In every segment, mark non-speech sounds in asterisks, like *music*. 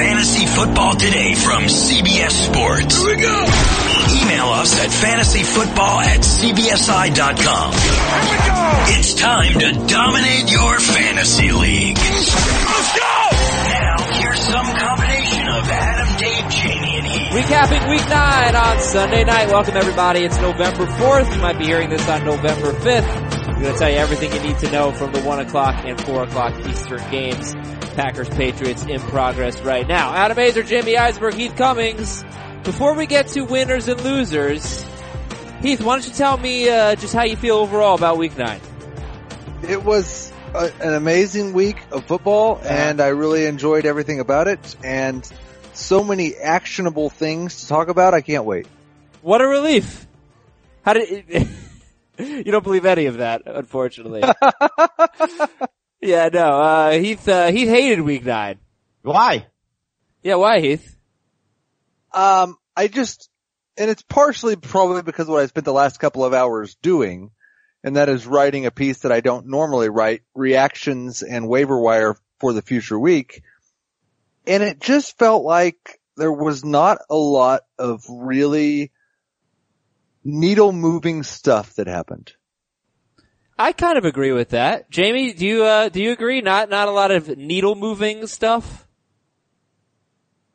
fantasy football today from CBS Sports. Here we go. Email us at fantasyfootball at cbsi.com. Here we go. It's time to dominate your fantasy league. Let's go. Now, here's some combination of Adam, Dave, Jamie, and Heath. Recapping week nine on Sunday night. Welcome everybody. It's November 4th. You might be hearing this on November 5th. I'm going to tell you everything you need to know from the 1 o'clock and 4 o'clock Eastern games. Packers Patriots in progress right now. Adam Aizer, Jamey Eisenberg, Heath Cummings. Before we get to winners and losers, Heath, why don't you tell me uh, just how you feel overall about week nine? It was a, an amazing week of football and I really enjoyed everything about it and so many actionable things to talk about. I can't wait. What a relief. How did *laughs* you don't believe any of that, unfortunately. *laughs* yeah, no, uh, Heath, uh, Heath hated week nine. Why? Yeah, why Heath? Um, I just, and it's partially probably because of what I spent the last couple of hours doing, and that is writing a piece that I don't normally write, reactions and waiver wire for the future week. And it just felt like there was not a lot of really needle moving stuff that happened. I kind of agree with that. Jamie, do you, uh, do you agree? Not, not a lot of needle moving stuff?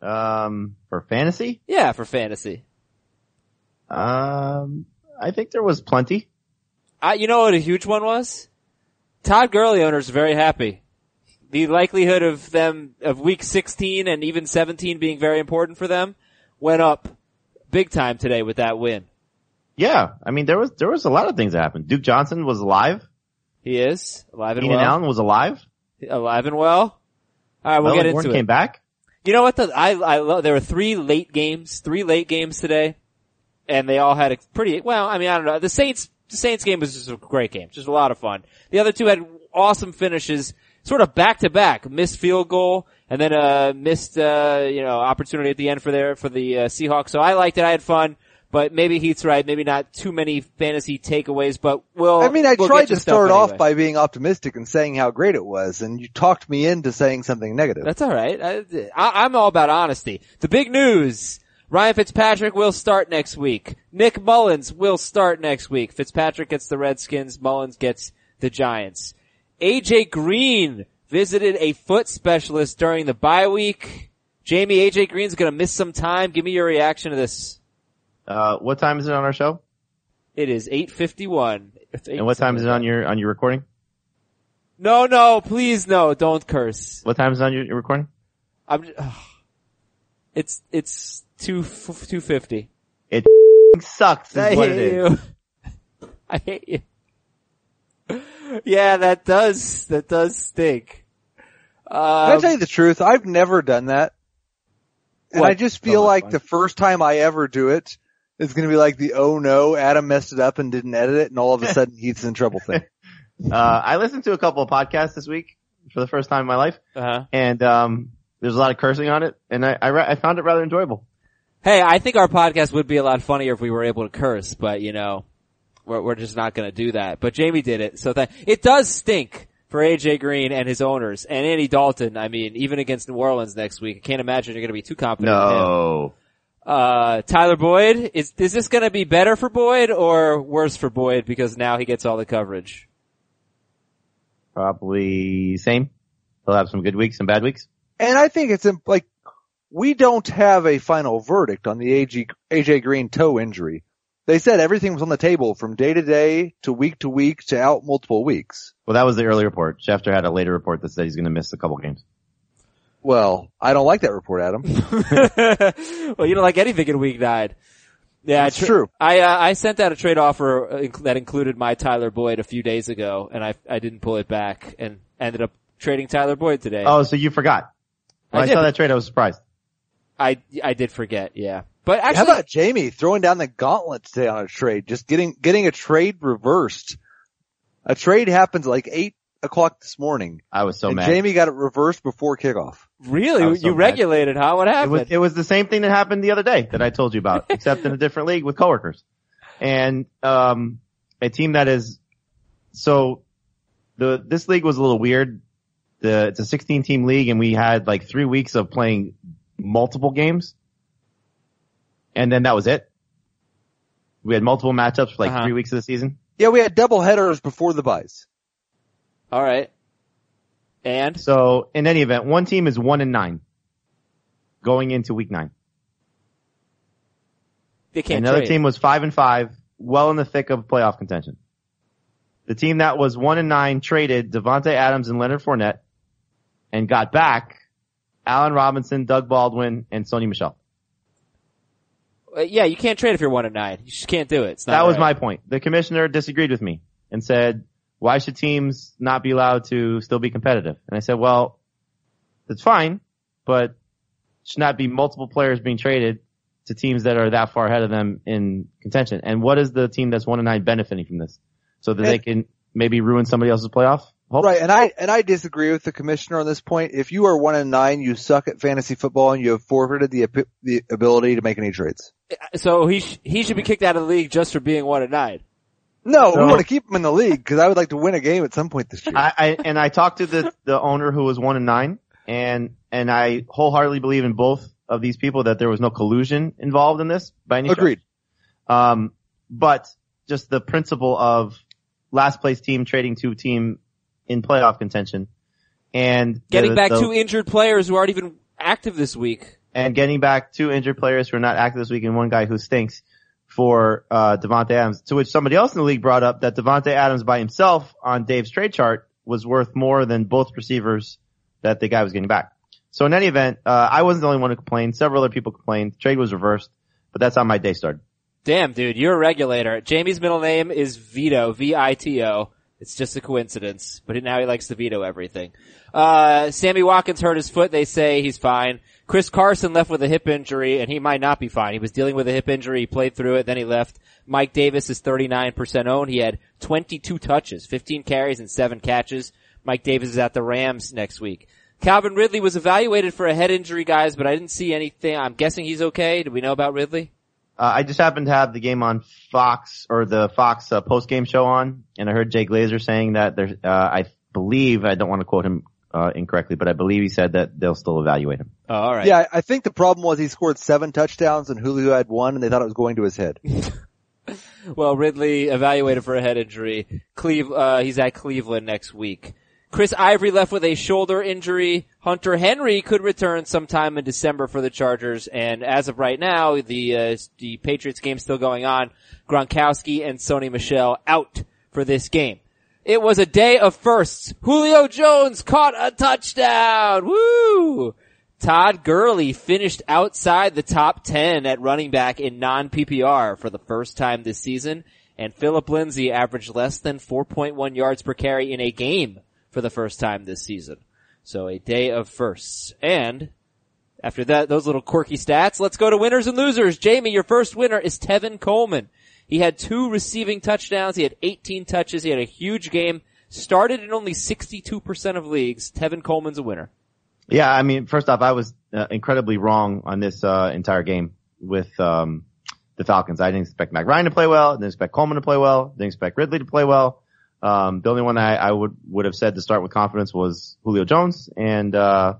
Um, for fantasy? Yeah, for fantasy. Um, I think there was plenty. I, you know what a huge one was? Todd Gurley owners very happy. The likelihood of them, of week 16 and even 17 being very important for them went up big time today with that win. Yeah, I mean there was there was a lot of things that happened. Duke Johnson was alive. He is alive and Keenan well. Allen was alive. Alive and well. Alright, we'll Melvin get Gordon into it. came back. You know what? The, I, I love, there were three late games, three late games today, and they all had a pretty, well, I mean, I don't know. The Saints, the Saints game was just a great game. Just a lot of fun. The other two had awesome finishes, sort of back to back. Missed field goal, and then, uh, missed, uh, you know, opportunity at the end for their, for the, uh, Seahawks. So I liked it. I had fun. But maybe Heath's right. Maybe not too many fantasy takeaways, but we'll. I mean, I we'll tried to start stuff off anyway. by being optimistic and saying how great it was, and you talked me into saying something negative. That's all right. I, I'm all about honesty. The big news: Ryan Fitzpatrick will start next week. Nick Mullens will start next week. Fitzpatrick gets the Redskins. Mullins gets the Giants. AJ Green visited a foot specialist during the bye week. Jamie, AJ Green's gonna miss some time. Give me your reaction to this. Uh, what time is it on our show? It is 8.51. It's And what time is it on your on your recording? No, no, please no, don't curse. What time is it on your, your recording? I'm, ugh. it's, it's two, 250. It sucks. Is I what hate it is. you. *laughs* I hate you. Yeah, that does, that does stink. Can I tell you the truth? I've never done that. And What? I just feel Oh, like fine. the first time I ever do it is going to be like the oh no, Adam messed it up and didn't edit it and all of a sudden Heath's in trouble thing. *laughs* Uh, I listened to a couple of podcasts this week for the first time in my life, uh-huh. and um, there's a lot of cursing on it, and I I, ra- I found it rather enjoyable. Hey, I think our podcast would be a lot funnier if we were able to curse, but you know, we're, we're just not gonna do that. But Jamie did it, so that, it does stink for AJ Green and his owners, and Andy Dalton, I mean, even against New Orleans next week, I can't imagine you're gonna be too confident in him. No, Uh, Tyler Boyd, is, is this gonna be better for Boyd or worse for Boyd because now he gets all the coverage? probably same. He'll have some good weeks, some bad weeks. And I think it's like, we don't have a final verdict on the AJ, AJ Green toe injury. They said everything was on the table from day to day to week to week to out multiple weeks. Well, that was the early report. Schefter had a later report that said he's going to miss a couple games. Well, I don't like that report, Adam. *laughs* well, you don't like anything in week nine. Yeah, That's true. I uh, I sent out a trade offer uh, inc- that included my Tyler Boyd a few days ago, and I I didn't pull it back, and ended up trading Tyler Boyd today. Oh, so you forgot. When I I, saw that trade, I was surprised. I I did forget, yeah. But How actually, about Jamie throwing down the gauntlet today on a trade? Just getting, getting a trade reversed. A trade happens like eight o'clock this morning. I was so and mad. Jamie got it reversed before kickoff. really, I so you mad. regulated, huh? What it happened? was it was the same thing that happened the other day that I told you about, *laughs* except in a different league with coworkers. And um a team that is so the this league was a little weird. The it's a 16 team league and we had like 3 weeks of playing multiple games. And then that was it. We had multiple matchups for like Uh-huh. three weeks of the season. Yeah, we had double headers before the byes. All right. And So in any event, one team is one and nine going into week nine. they can't Another trade. team was five and five, well in the thick of playoff contention. The team that was one and nine traded Davante Adams and Leonard Fournette and got back Allen Robinson, Doug Baldwin, and Sony Michel. Uh, yeah, you can't trade if you're one and nine. You just can't do it. That was my point. The commissioner disagreed with me and said, why should teams not be allowed to still be competitive? And I said, well, that's fine, but it should not be multiple players being traded to teams that are that far ahead of them in contention. And what is the team that's one and nine benefiting from this? So that they can maybe ruin somebody else's playoff? Hope? Right, and I and I disagree with the commissioner on this point. If you are one and nine, you suck at fantasy football, and you have forfeited the the ability to make any trades. So he sh- he should be kicked out of the league just for being one and nine. No, So- we want to keep him in the league because I would like to win a game at some point this year. I, I and I talked to the the owner who was one and nine, and and I wholeheartedly believe in both of these people that there was no collusion involved in this by any stretch. Agreed. Um, but just the principle of last place team trading to team in playoff contention and Getting the- back the- two injured players who aren't even active this week. and getting back two injured players who are not active this week and one guy who stinks for uh Davante Adams. To which somebody else in the league brought up that Davante Adams by himself on Dave's trade chart was worth more than both receivers that the guy was getting back. So in any event, uh, I wasn't the only one who complained. Several other people complained. The trade was reversed, but that's how my day started. Damn, dude, you're a regulator. Jamie's middle name is Vito, V-I-T-O. It's just a coincidence, but now he likes to veto everything. Uh, Sammy Watkins hurt his foot. They say he's fine. Chris Carson left with a hip injury and he might not be fine. He was dealing with a hip injury. He played through it. Then he left. Mike Davis is 39% owned. He had 22 touches, 15 carries and 7 catches. Mike Davis is at the Rams next week. Calvin Ridley was evaluated for a head injury, guys, but I didn't see anything. I'm guessing he's okay. Do we know about Ridley? Uh, I just happened to have the game on Fox or the Fox uh, post game show on, and I heard Jay Glazer saying that there's. Uh, I believe I don't want to quote him uh, incorrectly, but I believe he said that they'll still evaluate him. Oh, all right. Yeah, I I think the problem was he scored seven touchdowns and Julio had one, and they thought it was going to his head. *laughs* Well, Ridley evaluated for a head injury. Cleve, uh, he's at Cleveland next week. Chris Ivory left with a shoulder injury. Hunter Henry could return sometime in December for the Chargers, and as of right now, the uh, the Patriots game still going on. Gronkowski and Sony Michel out for this game. It was a day of firsts. Julio Jones caught a touchdown. Woo! Todd Gurley finished outside the top 10 at running back in non-PPR for the first time this season, and Phillip Lindsay averaged less than 4.1 yards per carry in a game for the first time this season. So a day of firsts. And after that, those little quirky stats, let's go to winners and losers. Jamie, your first winner is Tevin Coleman. He had two receiving touchdowns. He had 18 touches. He had a huge game. Started in only 62% of leagues. Tevin Coleman's a winner. Yeah, I mean, first off, I was uh, incredibly wrong on this uh, entire game with um, the Falcons. I didn't expect Matt Ryan to play well. Didn't expect Coleman to play well. Didn't expect Ridley to play well. Um, the only one I, I would would have said to start with confidence was Julio Jones, and uh,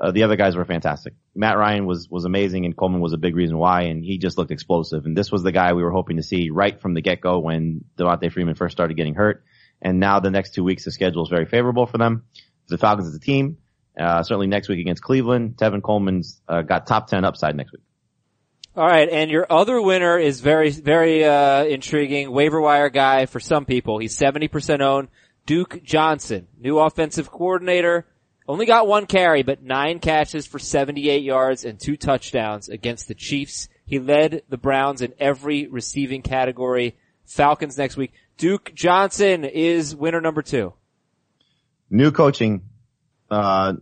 uh, the other guys were fantastic. Matt Ryan was was amazing, and Coleman was a big reason why, and he just looked explosive. And this was the guy we were hoping to see right from the get go when Devonta Freeman first started getting hurt. And now the next two weeks, the schedule is very favorable for them. The Falcons as a team, uh, certainly next week against Cleveland, Tevin Coleman's uh, got top ten upside next week. All right, and your other winner is very, very uh, intriguing. Waiver wire guy for some people. He's seventy percent owned. Duke Johnson, new offensive coordinator, only got one carry, but nine catches for seventy-eight yards and two touchdowns against the Chiefs. He led the Browns in every receiving category. Falcons next week. Duke Johnson is winner number two. New coaching uh,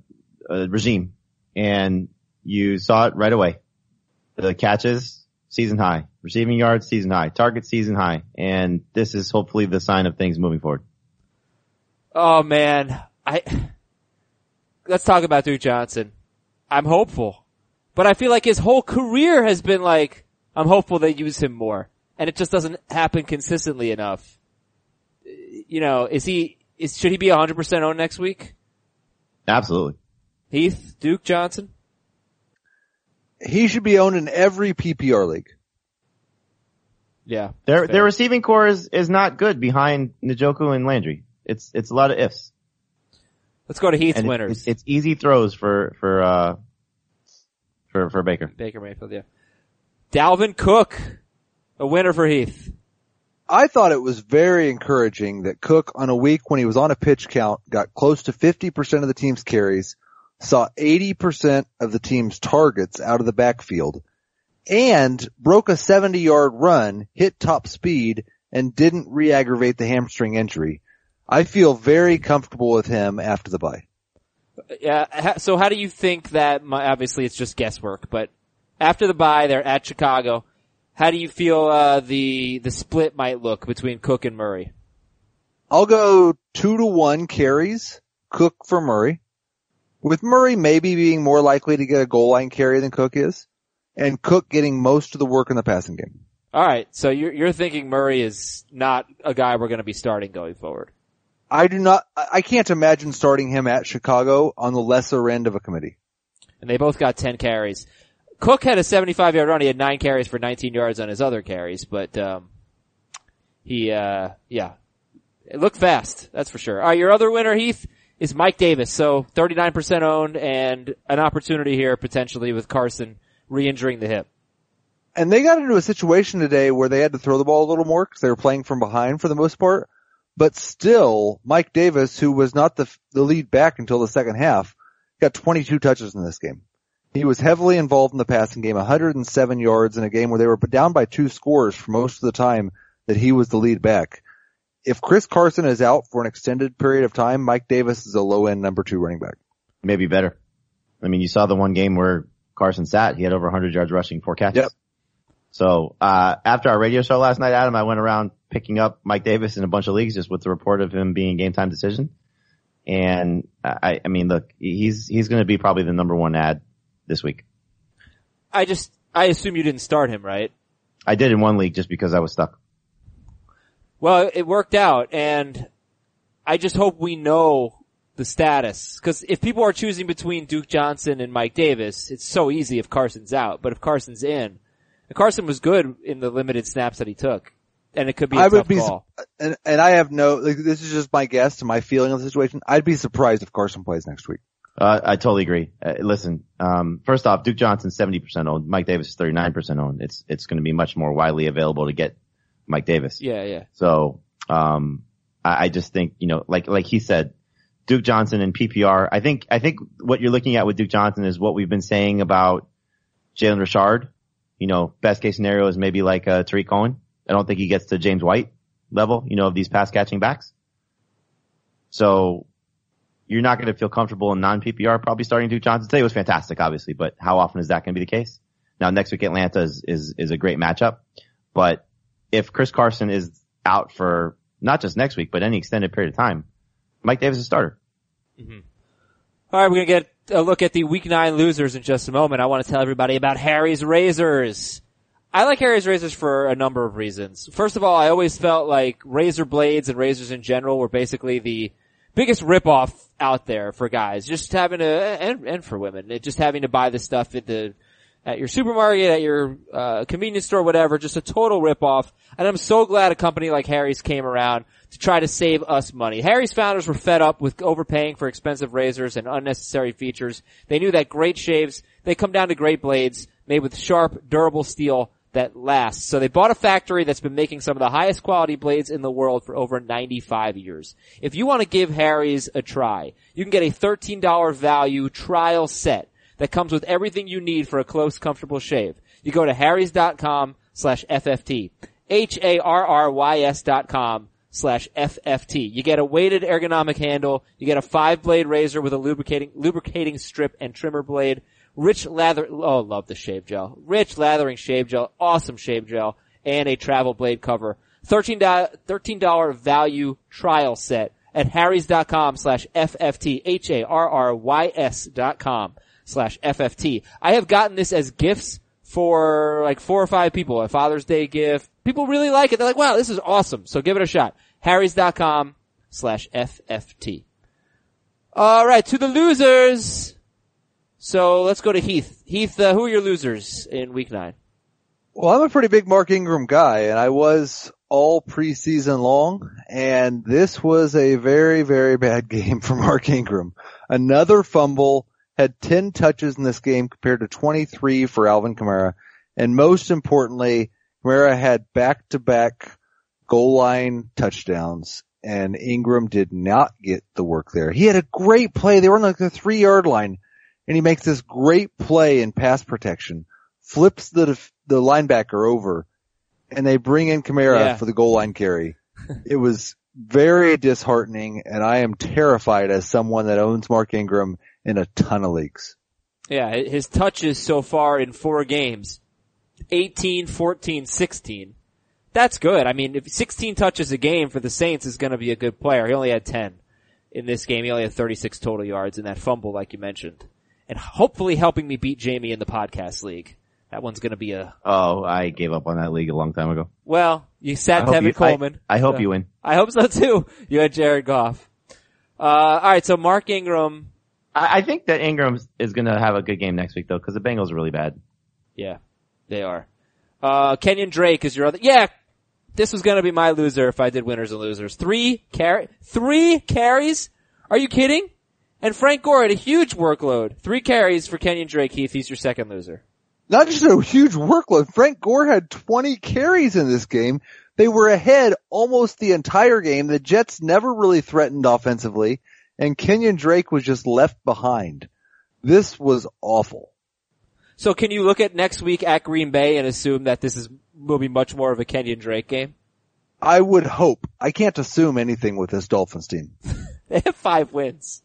uh, regime, and you saw it right away. The catches season high, receiving yards season high, target season high, and this is hopefully the sign of things moving forward. Oh man, I, let's talk about Duke Johnson. I'm hopeful, but I feel like his whole career has been like, I'm hopeful they use him more, and it just doesn't happen consistently enough. You know, is he, is, should he be 100% owned next week? Absolutely. Heath, Duke Johnson? He should be owned in every PPR league. Yeah. Their fair. their receiving corps is, is not good behind Njoku and Landry. It's it's a lot of ifs. Let's go to Heath's And winners. It's, it's easy throws for for uh for for Baker. Baker Mayfield, yeah. Dalvin Cook, a winner for Heath. I thought it was very encouraging that Cook on a week when he was on a pitch count got close to 50% of the team's carries, saw 80% of the team's targets out of the backfield, and broke a 70 yard run, hit top speed, and didn't re-aggravate the hamstring injury. I feel very comfortable with him after the bye. Yeah. So how do you think that? My, obviously, it's just guesswork, but after the bye, they're at Chicago. How do you feel uh, the the split might look between Cook and Murray? I'll go two to one carries, Cook for Murray, with Murray maybe being more likely to get a goal line carry than Cook is, and Cook getting most of the work in the passing game. All right. So you're you're thinking Murray is not a guy we're going to be starting going forward. I do not, I can't imagine starting him at Chicago on the lesser end of a committee. and they both got 10 carries. Cook had a 75 yard run. He had nine carries for 19 yards on his other carries, but, um, he, uh, yeah, it looked fast. That's for sure. All right. Your other winner, Heath, is Mike Davis. So 39% owned and an opportunity here potentially with Carson re-injuring the hip. And they got into a situation today where they had to throw the ball a little more because they were playing from behind for the most part. But still, Mike Davis, who was not the, the lead back until the second half, got 22 touches in this game. He was heavily involved in the passing game, 107 yards in a game where they were down by two scores for most of the time that he was the lead back. If Chris Carson is out for an extended period of time, Mike Davis is a low end number two running back. Maybe better. I mean, you saw the one game where Carson sat. He had over 100 yards rushing, four catches. Yep. So, uh, after our radio show last night, Adam, I went around picking up Mike Davis in a bunch of leagues just with the report of him being a game time decision. And I, I mean, look, he's, he's going to be probably the number one add this week. I just, I assume you didn't start him, right? I did in one league just because I was stuck. Well, it worked out and I just hope we know the status. Cause if people are choosing between Duke Johnson and Mike Davis, it's so easy if Carson's out. But if Carson's in, and Carson was good in the limited snaps that he took. And it could be a I tough would be, call. and, and I have no, like, this is just my guess and my feeling of the situation. I'd be surprised if Carson plays next week. Uh, I totally agree. Uh, listen, um, first off, Duke Johnson's 70% owned. Mike Davis is 39% owned. It's, it's going to be much more widely available to get Mike Davis. Yeah, yeah. So, um, I, I just think, you know, like, like he said, Duke Johnson and PPR, I think, I think what you're looking at with Duke Johnson is what we've been saying about Jalen Richard. You know, best case scenario is maybe like, uh, Tarik Cohen. I don't think he gets to James White level, you know, of these pass catching backs. So you're not going to feel comfortable in non-PPR probably starting Duke Johnson. Today was fantastic, obviously, but how often is that going to be the case? Now next week Atlanta is, is, is a great matchup, but if Chris Carson is out for not just next week, but any extended period of time, Mike Davis is a starter. Mm-hmm. All right, we're gonna get a look at the week nine losers in just a moment. I want to tell everybody about Harry's Razors. I like Harry's Razors for a number of reasons. First of all, I always felt like razor blades and razors in general were basically the biggest ripoff out there for guys. Just having to, and, and for women, just having to buy the stuff at the, at your supermarket, at your uh, convenience store, whatever, just a total ripoff. And I'm so glad a company like Harry's came around to try to save us money. Harry's founders were fed up with overpaying for expensive razors and unnecessary features. They knew that great shaves, they come down to great blades made with sharp, durable steel that lasts. So they bought a factory that's been making some of the highest quality blades in the world for over 95 years. If you want to give Harry's a try, you can get a $13 value trial set that comes with everything you need for a close, comfortable shave. You go to harrys.com slash FFT. H-A-R-R-Y-S dot com slash FFT. You get a weighted ergonomic handle. You get a five blade razor with a lubricating, lubricating strip and trimmer blade. Rich lather, oh, love the shave gel. Rich lathering shave gel, awesome shave gel, and a travel blade cover. $13, $13 value trial set at harrys.com slash FFT. H-A-R-R-Y-S dot com slash FFT. I have gotten this as gifts for like four or five people, a Father's Day gift. People really like it. They're like, wow, this is awesome. So give it a shot. harrys.com slash FFT. Alright, to the losers. So let's go to Heath. Heath, uh, who are your losers in week nine? Well, I'm a pretty big Mark Ingram guy and I was all preseason long and this was a very, very bad *laughs* game for Mark Ingram. Another fumble, had 10 touches in this game compared to 23 for Alvin Kamara. And most importantly, Kamara had back to back goal line touchdowns and Ingram did not get the work there. He had a great play. They were on like the three yard line and he makes this great play in pass protection, flips the, the linebacker over and they bring in Kamara Yeah. for the goal line carry. *laughs* it was very disheartening and I am terrified as someone that owns Mark Ingram in a ton of leagues. Yeah, his touches so far in four games, 18, 14, 16. That's good. I mean, if 16 touches a game for the Saints is going to be a good player. He only had 10 in this game. He only had 36 total yards in that fumble, like you mentioned. And hopefully helping me beat Jamie in the podcast league. That one's going to be a, Oh, I gave up on that league a long time ago. well, you sat Tevin you- I- Coleman. I, hope So- you win. I hope so too. You had Jared Goff. Uh, alright, so Mark Ingram, I, I think that Ingram is going to have a good game next week though, because the Bengals are really bad. Yeah, they are. Uh, Kenyon Drake is your other. Yeah, this was gonna be my loser if I did winners and losers. Three carry, three carries. Are you kidding? And Frank Gore had a huge workload. Three carries for Kenyon Drake. Heath, he's your second loser. Not just a huge workload. Frank Gore had 20 carries in this game. They were ahead almost the entire game. The Jets never really threatened offensively and Kenyon Drake was just left behind. This was awful. So can you look at next week at Green Bay and assume that this is will be much more of a Kenyon Drake game? I would hope. I can't assume anything with this Dolphins team. *laughs* They have five wins.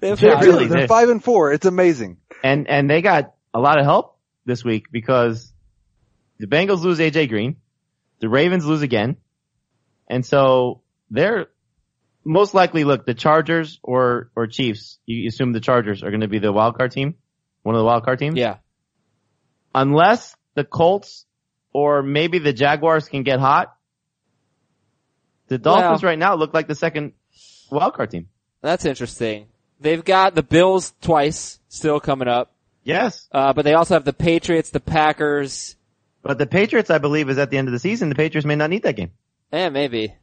They have They're, five really- they're they're- five and four. It's amazing. And, and they got a lot of help this week because the Bengals lose AJ Green, the Ravens lose again, and so they're most likely, look, the Chargers or, or Chiefs, you assume the Chargers are going to be the wild card team, one of the wild card teams. Yeah. Unless the Colts or maybe the Jaguars can get hot, the Dolphins Well- right now look like the second wild card team. That's interesting. They've got the Bills twice still coming up. Yes. Uh, but they also have the Patriots, the Packers, But the Patriots, I believe, is at the end of the season. The Patriots may not need that game. Yeah, maybe.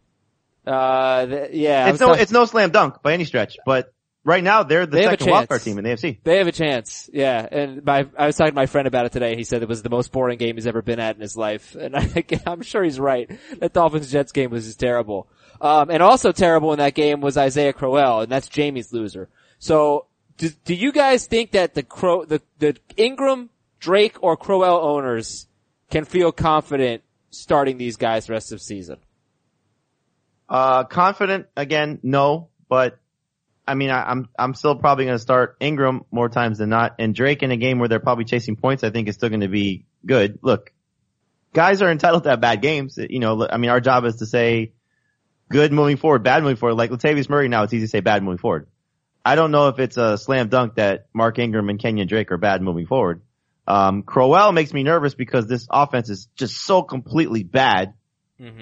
Uh, th- yeah. It's no, talk- it's no slam dunk by any stretch, but right now they're the They second wild card team in the AFC. they have a chance. Yeah. And my, I was talking to my friend about it today. He said it was the most boring game he's ever been at in his life. And *laughs* I, I'm sure he's right. That Dolphins Jets game was just terrible. Um, and also terrible in that game was Isaiah Crowell, and that's Jamie's loser. So, do, do you guys think that the Crow, the, the Ingram, Drake, or Crowell owners can feel confident starting these guys the rest of the season? Uh, confident again, no, but I mean, I, I'm, I'm still probably going to start Ingram more times than not. And Drake in a game where they're probably chasing points, I think is still going to be good. Look, guys are entitled to have bad games. You know, I mean, our job is to say good moving forward, bad moving forward. Like Latavius Murray now, it's easy to say bad moving forward. I don't know if it's a slam dunk that Mark Ingram and Kenyon Drake are bad moving forward. Um, Crowell makes me nervous because this offense is just so completely bad.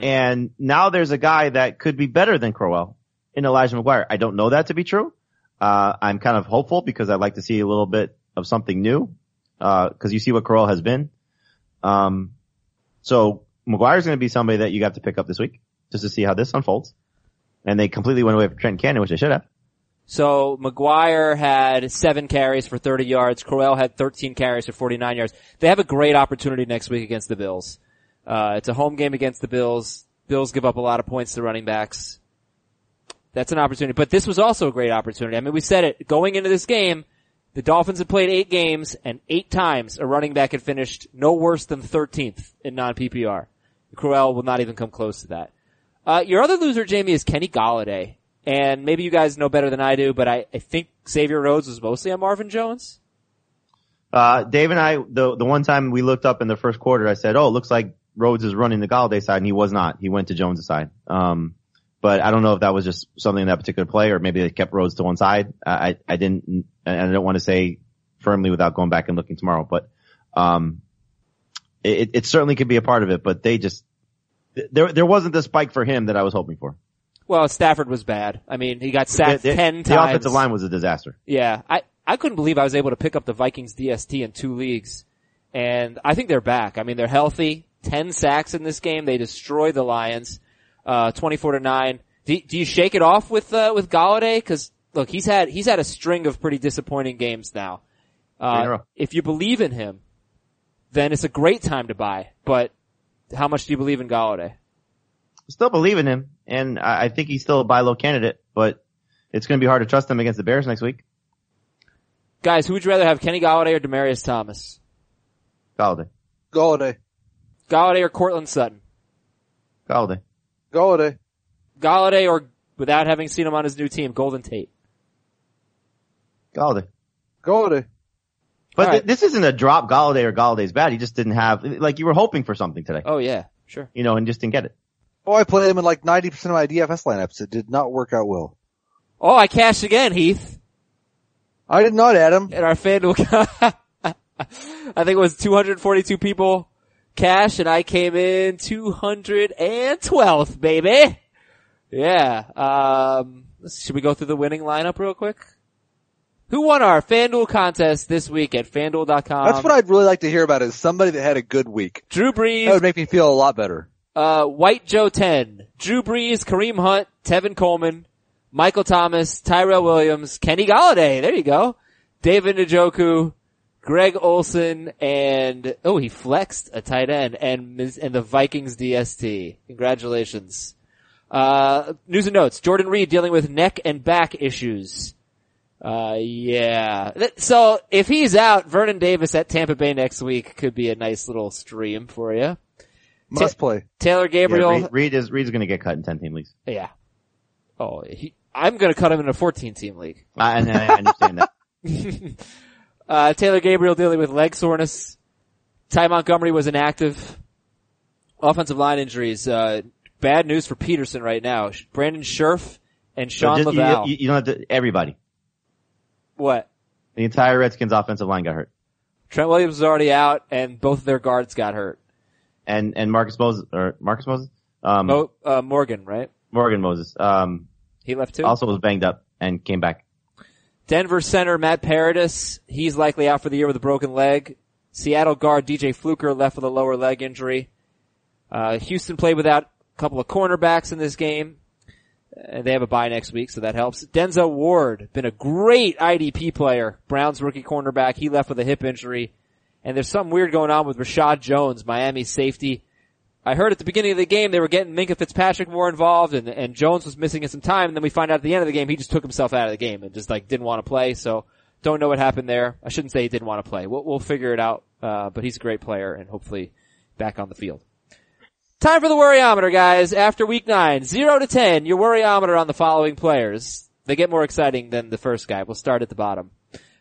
And now there's a guy that could be better than Crowell in Elijah McGuire. I don't know that to be true. Uh, I'm kind of hopeful because I'd like to see a little bit of something new. Uh, cause you see what Crowell has been. Um, so McGuire's going to be somebody that you have to pick up this week just to see how this unfolds. And they completely went away from Trent Cannon, which they should have. So McGuire had seven carries for 30 yards. Crowell had 13 carries for 49 yards. They have a great opportunity next week against the Bills. Uh, it's a home game against the Bills. Bills give up a lot of points to running backs. That's an opportunity. But this was also a great opportunity. I mean, we said it going into this game. The Dolphins had played eight games and eight times a running back had finished no worse than 13th in non-PPR. Crowell will not even come close to that. Uh, your other loser, Jamie, is Kenny Golladay. And maybe you guys know better than I do, but I, I think Xavier Rhodes was mostly on Marvin Jones. Uh, Dave and I, the, the one time we looked up in the first quarter, I said, oh, it looks like Rhodes is running the Golladay side and he was not. He went to Jones' side. Um, but I don't know if that was just something in that particular play or maybe they kept Rhodes to one side. I, I, didn't, and I don't want to say firmly without going back and looking tomorrow, but, um, it, it certainly could be a part of it, but they just, there, there wasn't the spike for him that I was hoping for. Well, Stafford was bad. I mean, he got sacked the, the- ten the times. offensive line was a disaster. Yeah, I I couldn't believe I was able to pick up the Vikings DST in two leagues. And I think they're back. I mean, they're healthy. 10 sacks in this game. They destroy the Lions, uh, 24 to 9. Do, do you shake it off with, uh, with Golladay? Cause look, he's had, he's had a string of pretty disappointing games now. Three in a Uh, if you believe in him, then it's a great time to buy. But how much do you believe in Golladay? Still believe in him, and I, I think he's still a buy low candidate, but it's going to be hard to trust him against the Bears next week. Guys, who would you rather have, Kenny Golladay or Demaryius Thomas? Golladay. Golladay. Golladay or Courtland Sutton? Golladay. Golladay. Golladay or, without having seen him on his new team, Golden Tate? Golladay. Golladay. But All th- this isn't a drop Golladay or Golladay's bad. He just didn't have, like you were hoping for something today, Oh yeah, sure. you know, and just didn't get it. Oh, I played him in like 90% of my DFS lineups. It did not work out well. Oh, I cashed again, Heath. I did not, Adam. In our FanDuel, *laughs* I think it was 242 people cash and I came in 212th, baby. Yeah. Um, should we go through the winning lineup real quick? Who won our FanDuel contest this week at FanDuel.com? That's what I'd really like to hear about is somebody that had a good week. Drew Brees. That would make me feel a lot better. Uh, White Joe 10, Drew Brees, Kareem Hunt, Tevin Coleman, Michael Thomas, Tyrell Williams, Kenny Golladay. There you go. David Njoku, Greg Olsen, and, oh, he flexed a tight end and, and the Vikings DST. Congratulations. Uh, news and notes. Jordan Reed dealing with neck and back issues. Uh, yeah. So if he's out, Vernon Davis at Tampa Bay next week could be a nice little stream for you. Must play. Taylor Yeah, Gabriel. Reed, Reed is, Reed's going to get cut in 10 team leagues. Yeah. Oh, he, I'm gonna cut him in a 14 team league. I, and I understand that. *laughs* Uh, Taylor Gabriel dealing with leg soreness. Ty Montgomery was inactive. Offensive line injuries. Uh, bad news for Peterson right now. Brandon Scherff and So Sean just- you, Laval. you, you don't have to, everybody. what? The entire Redskins offensive line got hurt. Trent Williams is already out and both of their guards got hurt. And, and Marcus Moses, or Marcus Moses? Um, Mo, uh, Morgan, right? Morgan Moses, um, He left too. also was banged up and came back. Denver center Matt Paradis, he's likely out for the year with a broken leg. Seattle guard DJ Fluker left with a lower leg injury. Uh, Houston played without a couple of cornerbacks in this game. And they have a bye next week, so that helps. Denzel Ward, been a great IDP player. Browns rookie cornerback. He left with a hip injury. And there's something weird going on with Reshad Jones, Miami safety. I heard at the beginning of the game they were getting Minkah Fitzpatrick more involved and, and Jones was missing some time and then we find out at the end of the game he just took himself out of the game and just like didn't want to play so don't know what happened there. I shouldn't say he didn't want to play. We'll, we'll figure it out, uh, but he's a great player and hopefully back on the field. Time for the worryometer guys. After week nine, zero to ten, your worryometer on the following players. They get more exciting than the first guy. We'll start at the bottom.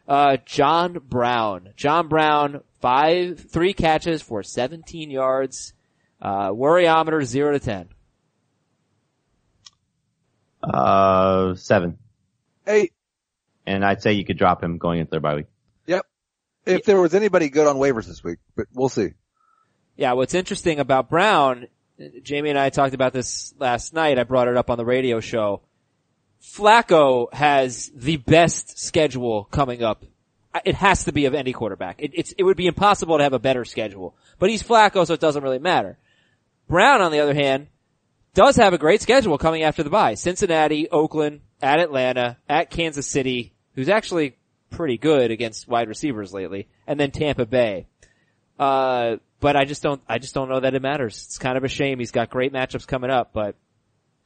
Uh, John Brown. John Brown, five, three catches for 17 yards. Uh, worryometer zero to ten. Uh, seven. Eight. And I'd say you could drop him going into their bye week. yep. If there was anybody good on waivers this week, but we'll see. Yeah, what's interesting about Brown, Jamie and I talked about this last night. I brought it up on the radio show. Flacco has the best schedule coming up. It has to be of any quarterback. It, it's, it would be impossible to have a better schedule. But he's Flacco, so it doesn't really matter. Brown, on the other hand, does have a great schedule coming after the bye. Cincinnati, Oakland, at Atlanta, at Kansas City, who's actually pretty good against wide receivers lately, and then Tampa Bay. Uh, but I just don't, I just don't know that it matters. It's kind of a shame. He's got great matchups coming up, but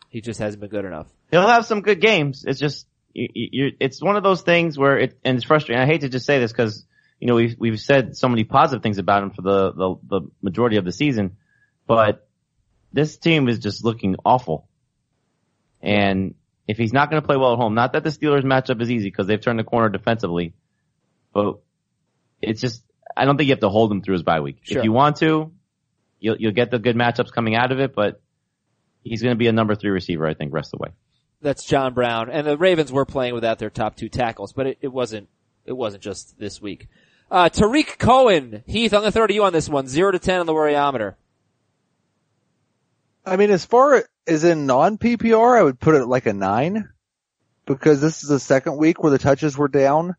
he just hasn't been good enough. He'll have some good games. It's just, you, you, it's one of those things where it, and it's frustrating. I hate to just say this because, you know, we've, we've said so many positive things about him for the, the, the majority of the season, but this team is just looking awful. And if he's not going to play well at home, not that the Steelers matchup is easy because they've turned the corner defensively, but it's just, I don't think you have to hold him through his bye week. Sure. If you want to, you'll, you'll get the good matchups coming out of it, but he's going to be a number three receiver, I think, rest of the way. That's John Brown. And the Ravens were playing without their top two tackles, but it, it wasn't, it wasn't just this week. Uh, Tarik Cohen. Heath, I'm gonna throw to you on this one. Zero to ten on the worryometer. I mean, as far as in non-PPR, I would put it like a nine because this is the second week where the touches were down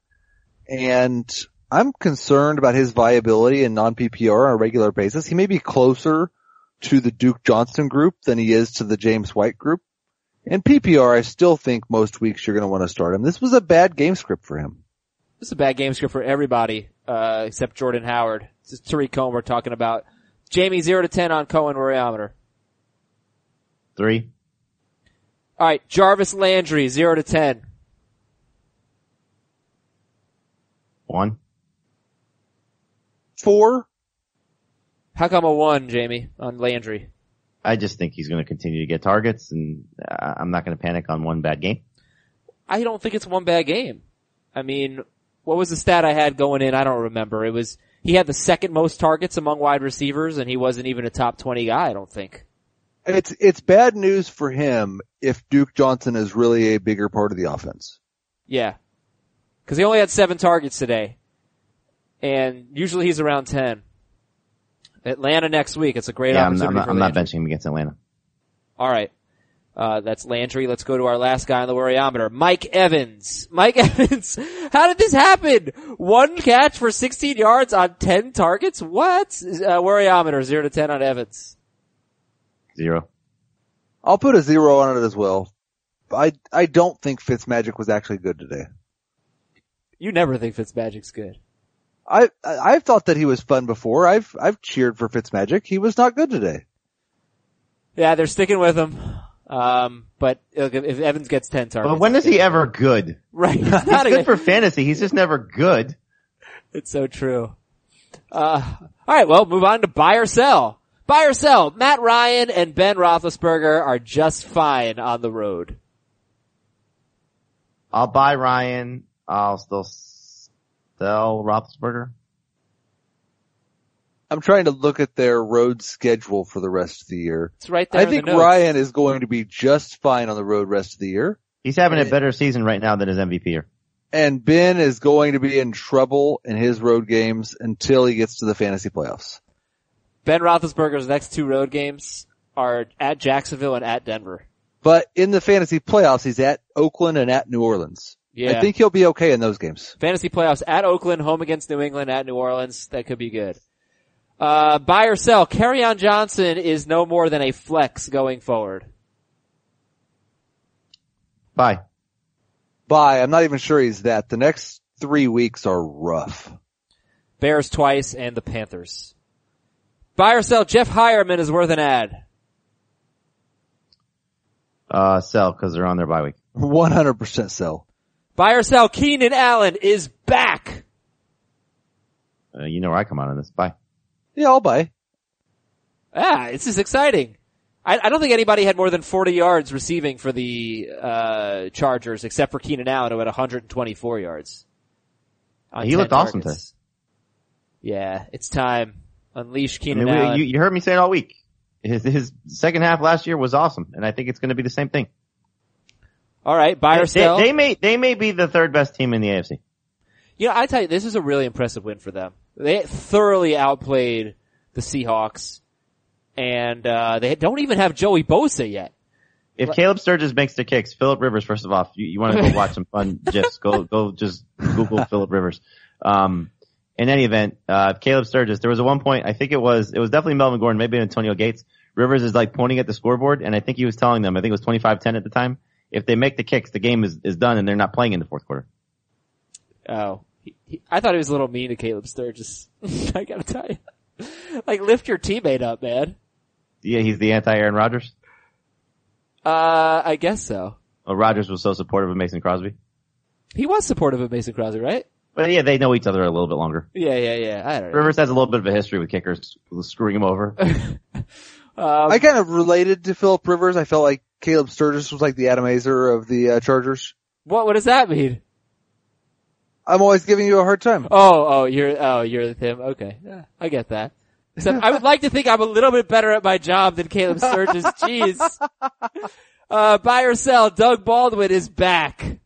and I'm concerned about his viability in non-PPR on a regular basis. He may be closer to the Duke Johnson group than he is to the James White group. In PPR, I still think most weeks you're going to want to start him. This was a bad game script for him. This is a bad game script for everybody, uh, except Jordan Howard. This is Tarik Cohen we're talking about. Jamie, 0 to 10 on Cohen Worryometer. Three. Alright, Jarvis Landry, 0 to 10. One. Four, How come a 1, Jamie, on Landry? I just think he's going to continue to get targets, and uh, I'm not going to panic on one bad game. I don't think it's one bad game. I mean, what was the stat I had going in? I don't remember. It was, he had the second most targets among wide receivers and he wasn't even a top 20 guy, I don't think. it's, it's bad news for him if Duke Johnson is really a bigger part of the offense. Yeah. Cause he only had seven targets today. And usually he's around 10. Atlanta next week. It's a great Yeah, I'm, opportunity I'm not, for I'm not benching him against Atlanta. All right. Uh, that's Landry. Let's go to our last guy on the worryometer. Mike Evans. Mike *laughs* Evans. How did this happen? One catch for 16 yards on 10 targets? What? Uh, worryometer, 0 to 10 on Evans. Zero. I'll put a zero on it as well. I, I don't think Fitzmagic was actually good today. You never think Fitzmagic's good. I, I- I've thought that he was fun before. I've, I've cheered for Fitzmagic. He was not good today. Yeah, they're sticking with him. Um, but look, if if Evans gets 10 targets. But when is he ever good? Right. He's He's not a good for fantasy. He's just never good. It's so true. Uh, alright, well, move on to buy or sell. Buy or sell. Matt Ryan and Ben Roethlisberger are just fine on the road. I'll buy Ryan. I'll still sell Roethlisberger. I'm trying to look at their road schedule for the rest of the year. It's right there I in the think notes. Ryan is going to be just fine on the road rest of the year. He's having a Eh. better season right now than his MVP year. And Ben is going to be in trouble in his road games until he gets to the fantasy playoffs. Ben Roethlisberger's next two road games are at Jacksonville and at Denver. But in the fantasy playoffs, he's at Oakland and at New Orleans. Yeah. I think he'll be okay in those games. Fantasy playoffs at Oakland, home against New England, at New Orleans. That could be good. Uh, buy or sell. Kerryon Johnson is no more than a flex going forward. Buy. Buy. I'm not even sure he's that. The next three weeks are rough. Bears twice and the Panthers. Buy or sell. Jeff Heuerman is worth an add. Uh, sell because they're on their bye week. 100% sell. Buy or sell. Keenan Allen is back. Uh, you know where I come out on this. Buy. Yeah, I'll buy. Ah, this is exciting. I, I don't think anybody had more than 40 yards receiving for the uh, Chargers except for Keenan Allen who had 124 yards. on He 10 looked awesome today. Yeah, it's time. Unleash I Keenan mean, we- Allen. you, you heard me say it all week. His, his second half last year was awesome, and I think it's going to be the same thing. All right, buy or They, sell. they may they may be the third best team in the AFC. You know, I tell you, this is a really impressive win for them. They thoroughly outplayed the Seahawks, and uh, they don't even have Joey Bosa yet. If Caleb Sturgis makes the kicks, Philip Rivers, first of all, you, you want to go *laughs* watch some fun gifs, go go just Google Philip Rivers. Um, in any event, uh, Caleb Sturgis, there was a one point, I think it was, it was definitely Melvin Gordon, maybe Antonio Gates. Rivers is like pointing at the scoreboard, and I think he was telling them, I think it was 25-10 at the time, if they make the kicks, the game is, is done and they're not playing in the fourth quarter. Oh, he, he, I thought he was a little mean to Caleb Sturgis. *laughs* I gotta tell you, like lift your teammate up, man. Yeah, he's the anti-Aaron Rodgers. Uh, I guess so. Well, Rodgers was so supportive of Mason Crosby. He was supportive of Mason Crosby, right? But yeah, they know each other a little bit longer. Yeah, yeah, yeah. I don't know. Rivers has a little bit of a history with kickers screwing him over. *laughs* Um, I kind of related to Philip Rivers. I felt like Caleb Sturgis was like the Adam Aizer of the uh, Chargers. what what does that mean? I'm always giving you a hard time. Oh, oh, you're oh you're him. Okay, yeah, I get that. Except I would like to think I'm a little bit better at my job than Caleb Sturgis. *laughs* Jeez. Uh, buy or sell. Doug Baldwin is back.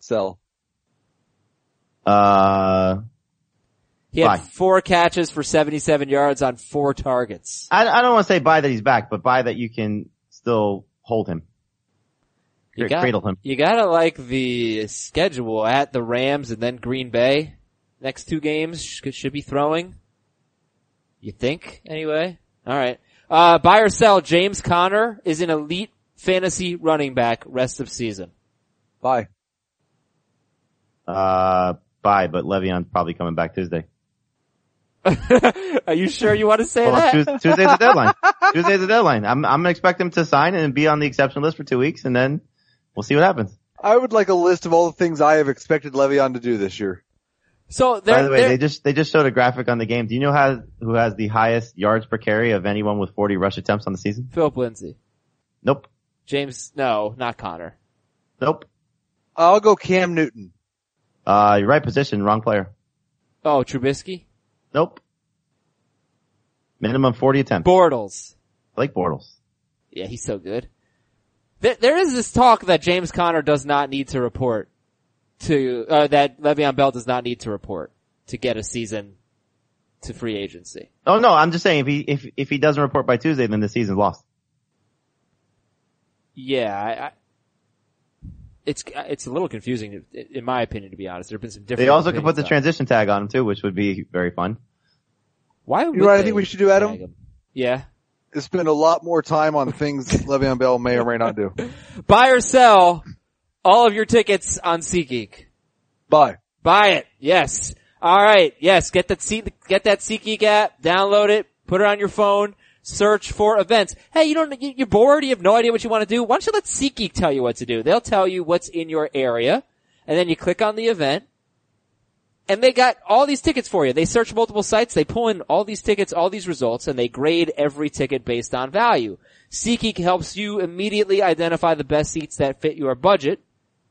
Sell. He had Buy. four catches for 77 yards on four targets. I, I don't want to say buy that he's back, but buy that you can still hold him. You Cra- cradle him. You gotta like the schedule at the Rams and then Green Bay. Next two games should, should be throwing. You think, anyway? Alright. Uh, buy or sell, James Conner is an elite fantasy running back rest of season. Buy. Uh, buy, but Le'Veon's probably coming back Tuesday. *laughs* Are you sure you want to say Well, that? Tuesday's the deadline. *laughs* Tuesday's the deadline. I'm, I'm gonna expect him to sign and be on the exception list for two weeks and then we'll see what happens. I would like a list of all the things I have expected Le'Veon to do this year. So By the way, they just, they just showed a graphic on the game. Do you know how, who has the highest yards per carry of anyone with 40 rush attempts on the season? Phillip Lindsay, Nope. James, no, not Conner. Nope. I'll go Cam Newton. Uh, your right position, wrong player. Oh, Trubisky, Nope. Minimum 40 attempts. Bortles. I like Bortles. Yeah, he's so good. There, there is this talk that James Conner does not need to report to, uh, that Le'Veon Bell does not need to report to get a season to free agency. Oh no, I'm just saying if he, if, if he doesn't report by Tuesday, then the season's lost. Yeah, I, I, it's, it's a little confusing in my opinion, to be honest. There have been some different They also could put the on it. transition tag on him too, which would be very fun. Why would You know what I think we should do, Adam? tag him? Yeah. To spend a lot more time on things *laughs* Le'Veon Bell may or may not do. *laughs* Buy or sell all of your tickets on SeatGeek. Bye. Buy it. Yes. All right. Yes. Get that seat. Get that SeatGeek app. Download it. Put it on your phone. Search for events. Hey, you don't. you- You're bored. You have no idea what you want to do. Why don't you let SeatGeek tell you what to do? They'll tell you what's in your area, and then you click on the event, and they got all these tickets for you. They search multiple sites. They pull in all these tickets, all these results, and they grade every ticket based on value. SeatGeek helps you immediately identify the best seats that fit your budget.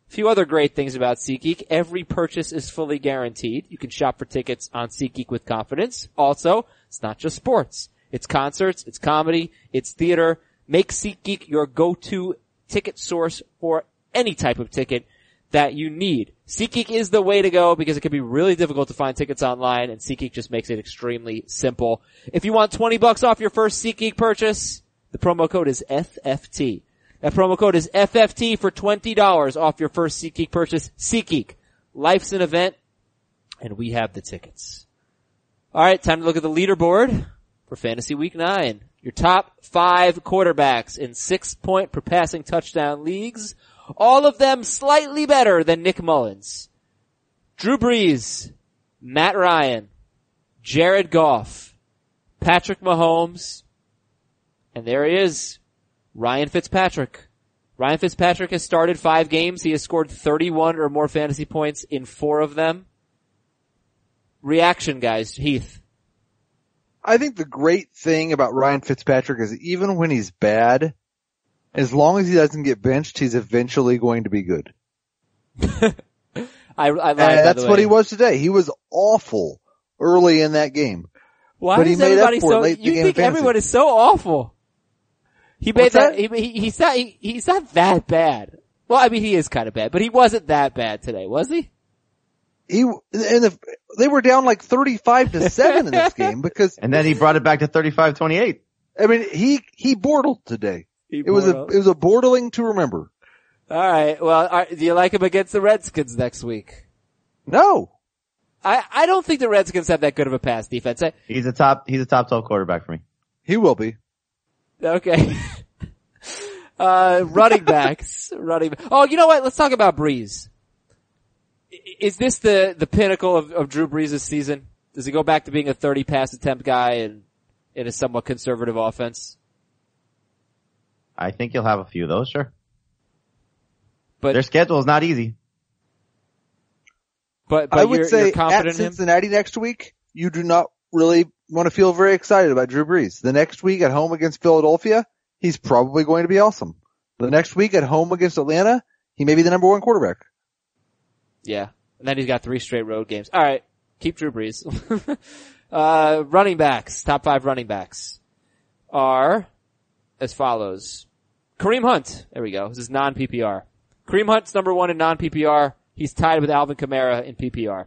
A few other great things about SeatGeek. Every purchase is fully guaranteed. You can shop for tickets on SeatGeek with confidence. Also, it's not just sports. It's concerts, it's comedy, it's theater. Make SeatGeek your go-to ticket source for any type of ticket that you need. SeatGeek is the way to go because it can be really difficult to find tickets online and SeatGeek just makes it extremely simple. If you want 20 bucks off your first SeatGeek purchase, the promo code is FFT. That promo code is FFT for $20 off your first SeatGeek purchase. SeatGeek. Life's an event and we have the tickets. Alright, time to look at the leaderboard for Fantasy Week 9. Your top five quarterbacks in six point per passing touchdown leagues. All of them slightly better than Nick Mullens. Drew Brees, Matt Ryan, Jared Goff, Patrick Mahomes, and there he is, Ryan Fitzpatrick. Ryan Fitzpatrick has started five games. He has scored 31 or more fantasy points in four of them. Reaction guys, Heath. I think the great thing about Ryan Fitzpatrick is even when he's bad, as long as he doesn't get benched, he's eventually going to be good. *laughs* I, I lied, that's what he was today. He was awful early in that game. Why but he is made up everybody for it so, late in the you think everyone is so awful? He made What's that, that? He, he, he's not, he, he's not that bad. Well, I mean, he is kind of bad, but he wasn't that bad today, was he? He, and the, they were down like 35 to 7 in this *laughs* game because, And then he brought it back to 35-28. I mean, he, he bortled today. It was a, it was a bortling to remember. Alright, well, all right, do you like him against the Redskins next week? No. I, I don't think the Redskins have that good of a pass defense. I, He's a top, he's a top 12 quarterback for me. He will be. okay. *laughs* uh, running backs, running, oh, you know what? Let's talk about Brees. I- Is this the, the pinnacle of, of Drew Brees' season? Does he go back to being a 30 pass attempt guy and in a somewhat conservative offense? I think he'll have a few of those, sure. But, Their schedule is not easy. but, but I would you're, say you're at confident him? Cincinnati next week, you do not really want to feel very excited about Drew Brees. The next week at home against Philadelphia, he's probably going to be awesome. The next week at home against Atlanta, he may be the number one quarterback. Yeah. And then he's got three straight road games. All right. Keep Drew Brees. *laughs* uh, running backs, top five running backs are as follows. Kareem Hunt. There we go. This is non-PPR. Kareem Hunt's number one in non-PPR. He's tied with Alvin Kamara in PPR.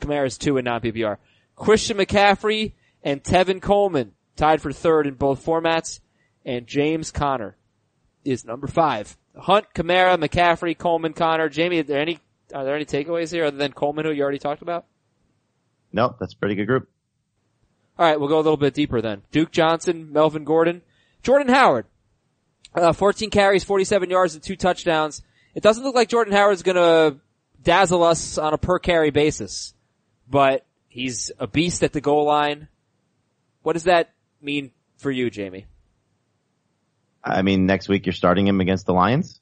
Kamara's two in non-PPR. Christian McCaffrey and Tevin Coleman tied for third in both formats. And James Conner is number five. Hunt, Kamara, McCaffrey, Coleman, Conner, Jamie. Are there any are there any takeaways here other than Coleman, who you already talked about? No, that's a pretty good group. All right, we'll go a little bit deeper then. Duke Johnson, Melvin Gordon, Jordan Howard. Uh, 14 carries, 47 yards, and two touchdowns. It doesn't look like Jordan Howard's gonna dazzle us on a per carry basis, but he's a beast at the goal line. What does that mean for you, Jamie? I mean, next week you're starting him against the Lions.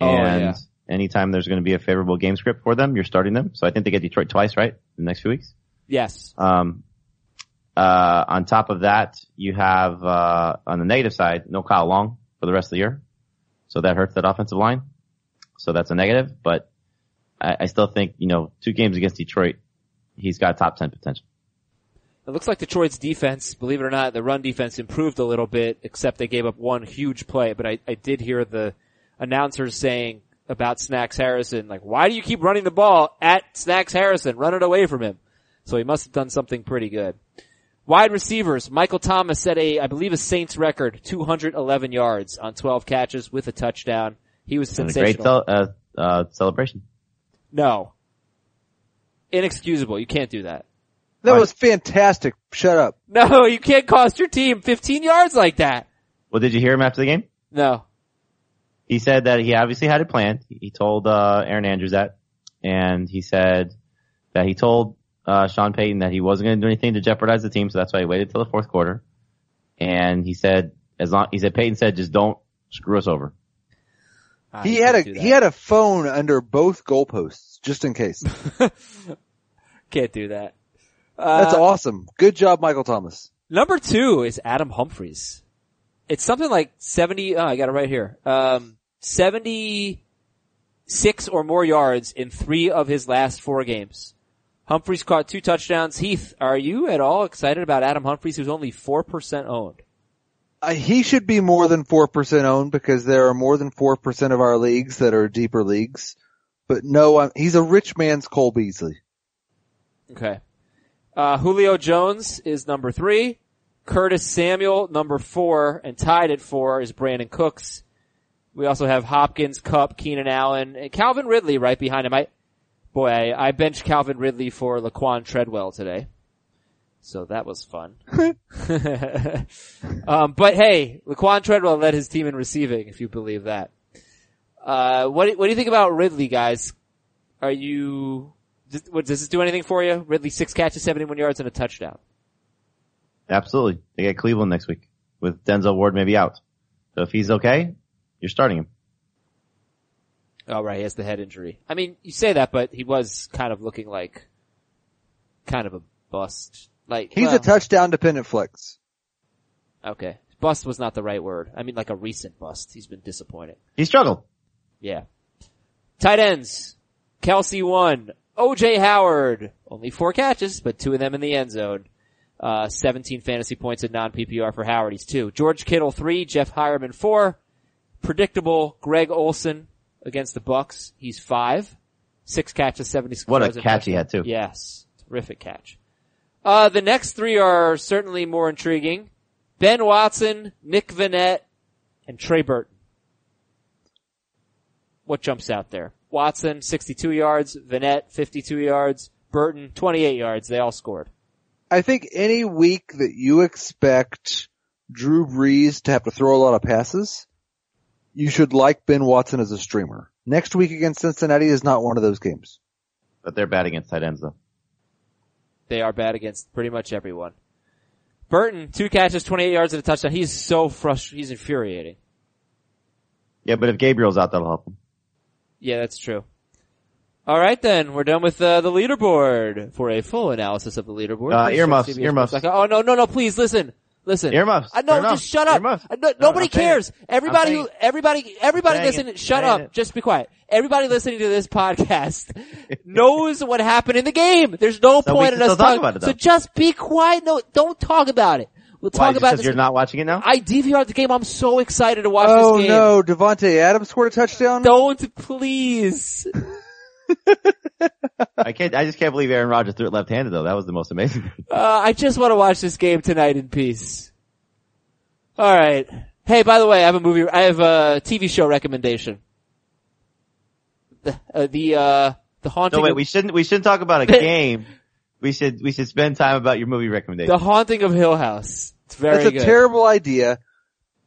Oh, and yeah. Anytime there's going to be a favorable game script for them, you're starting them. So I think they get Detroit twice, right? In the next few weeks. Yes. Um, uh, on top of that, you have, uh, on the negative side, no Kyle Long for the rest of the year. So that hurts that offensive line. So that's a negative, but I, I still think, you know, two games against Detroit, he's got top 10 potential. It looks like Detroit's defense, believe it or not, the run defense improved a little bit, except they gave up one huge play. But I, I did hear the announcers saying about Snacks Harrison, like, why do you keep running the ball at Snacks Harrison? Run it away from him. So he must have done something pretty good. Wide receivers, Michael Thomas set a, I believe a Saints record, 211 yards on 12 catches with a touchdown. He was And a sensational. great cel- uh, uh, celebration. no. Inexcusable. You can't do that. That Right. was fantastic. Shut up. *laughs* No, you can't cost your team 15 yards like that. Well, did you hear him after the game? No. He said that he obviously had it planned. He told uh, Erin Andrews that, and he said that he told uh, Sean Payton that he wasn't going to do anything to jeopardize the team, so that's why he waited till the fourth quarter. And he said, as long he said Payton said, just don't screw us over. Ah, He had a can't do that. he had a phone under both goalposts just in case. *laughs* Can't do that. Uh, That's awesome. Good job, Michael Thomas. Number two is Adam Humphries. It's something like 70, oh, I got it right here. Um, 76 or more yards in three of his last four games. Humphries caught two touchdowns. Heath, are you at all excited about Adam Humphries who's only 4% owned? Uh, he should be more than 4% owned because there are more than 4% of our leagues that are deeper leagues. But no, I'm, he's a rich man's Cole Beasley. Okay. Uh, Julio Jones is number three. Curtis Samuel, number four, and tied at four is Brandin Cooks. We also have Hopkins, Kupp, Keenan Allen, and Calvin Ridley right behind him. I, boy, I, I benched Calvin Ridley for Laquon Treadwell today. So that was fun. *laughs* um, but hey, Laquon Treadwell led his team in receiving, if you believe that. Uh, what, what do you think about Ridley, guys? Are you, does, what, does this do anything for you? Ridley six catches, 71 yards, and a touchdown. Absolutely. They get Cleveland next week with Denzel Ward maybe out. So if he's okay, you're starting him. Oh right, he has the head injury. I mean, you say that, but he was kind of looking like kind of a bust. Like He's well, a touchdown dependent flex. Okay, bust was not the right word. I mean, like a recent bust. He's been disappointed. He struggled. Yeah. Tight ends. Kelce one. OJ Howard. Only four catches, but two of them in the end zone. Uh, 17 fantasy points in non-PPR for Howard. He's two. George Kittle three. Jeff Heuerman four. Predictable Greg Olsen against the Bucks. He's five. Six catches, 76 What a catch he had, too. Yes. Terrific catch. Uh, the next three are certainly more intriguing. Ben Watson, Nick Vannett, and Trey Burton. What jumps out there? Watson, 62 yards, Vannett, 52 yards, Burton, 28 yards. They all scored. I think any week that you expect Drew Brees to have to throw a lot of passes, you should like Ben Watson as a streamer. Next week against Cincinnati is not one of those games. But they're bad against tight ends though. They are bad against pretty much everyone. Burton, two catches, 28 yards and a touchdown. He's so frustrated. He's infuriating. Yeah, but if Gabriel's out, that'll help him. Yeah, that's true. All right, then we're done with uh, the leaderboard. For a full analysis of the leaderboard, Uh, please check earmuffs, earmuffs. Oh no, no, no! Please listen, listen. Earmuffs. I uh, know. Turn Just shut up. Earmuffs. I uh, know- No, nobody I'm cares. it. Everybody, I'm who, saying everybody, everybody Saying listening. it. Shut up. it. Just be quiet. Everybody listening to this *laughs* podcast *laughs* knows what happened in the game. There's no So point in us still talk talking about it, So just be quiet. No, don't talk about it. We'll talk just about 'cause this. you're not watching it now? I DVR'd the game. I'm so excited to watch Oh this game. no, Davante Adams scored a touchdown? Don't please. *laughs* I can't, I just can't believe Aaron Rodgers threw it left-handed though. That was the most amazing. *laughs* Uh, I just want to watch this game tonight in peace. All right. Hey, by the way, I have a movie, I have a TV show recommendation. The, uh, the, uh, the haunting No, wait, of, we shouldn't, we shouldn't talk about a *laughs* game. We should, we should spend time about your movie recommendation. the haunting of Hill House. It's very That's a good. terrible idea.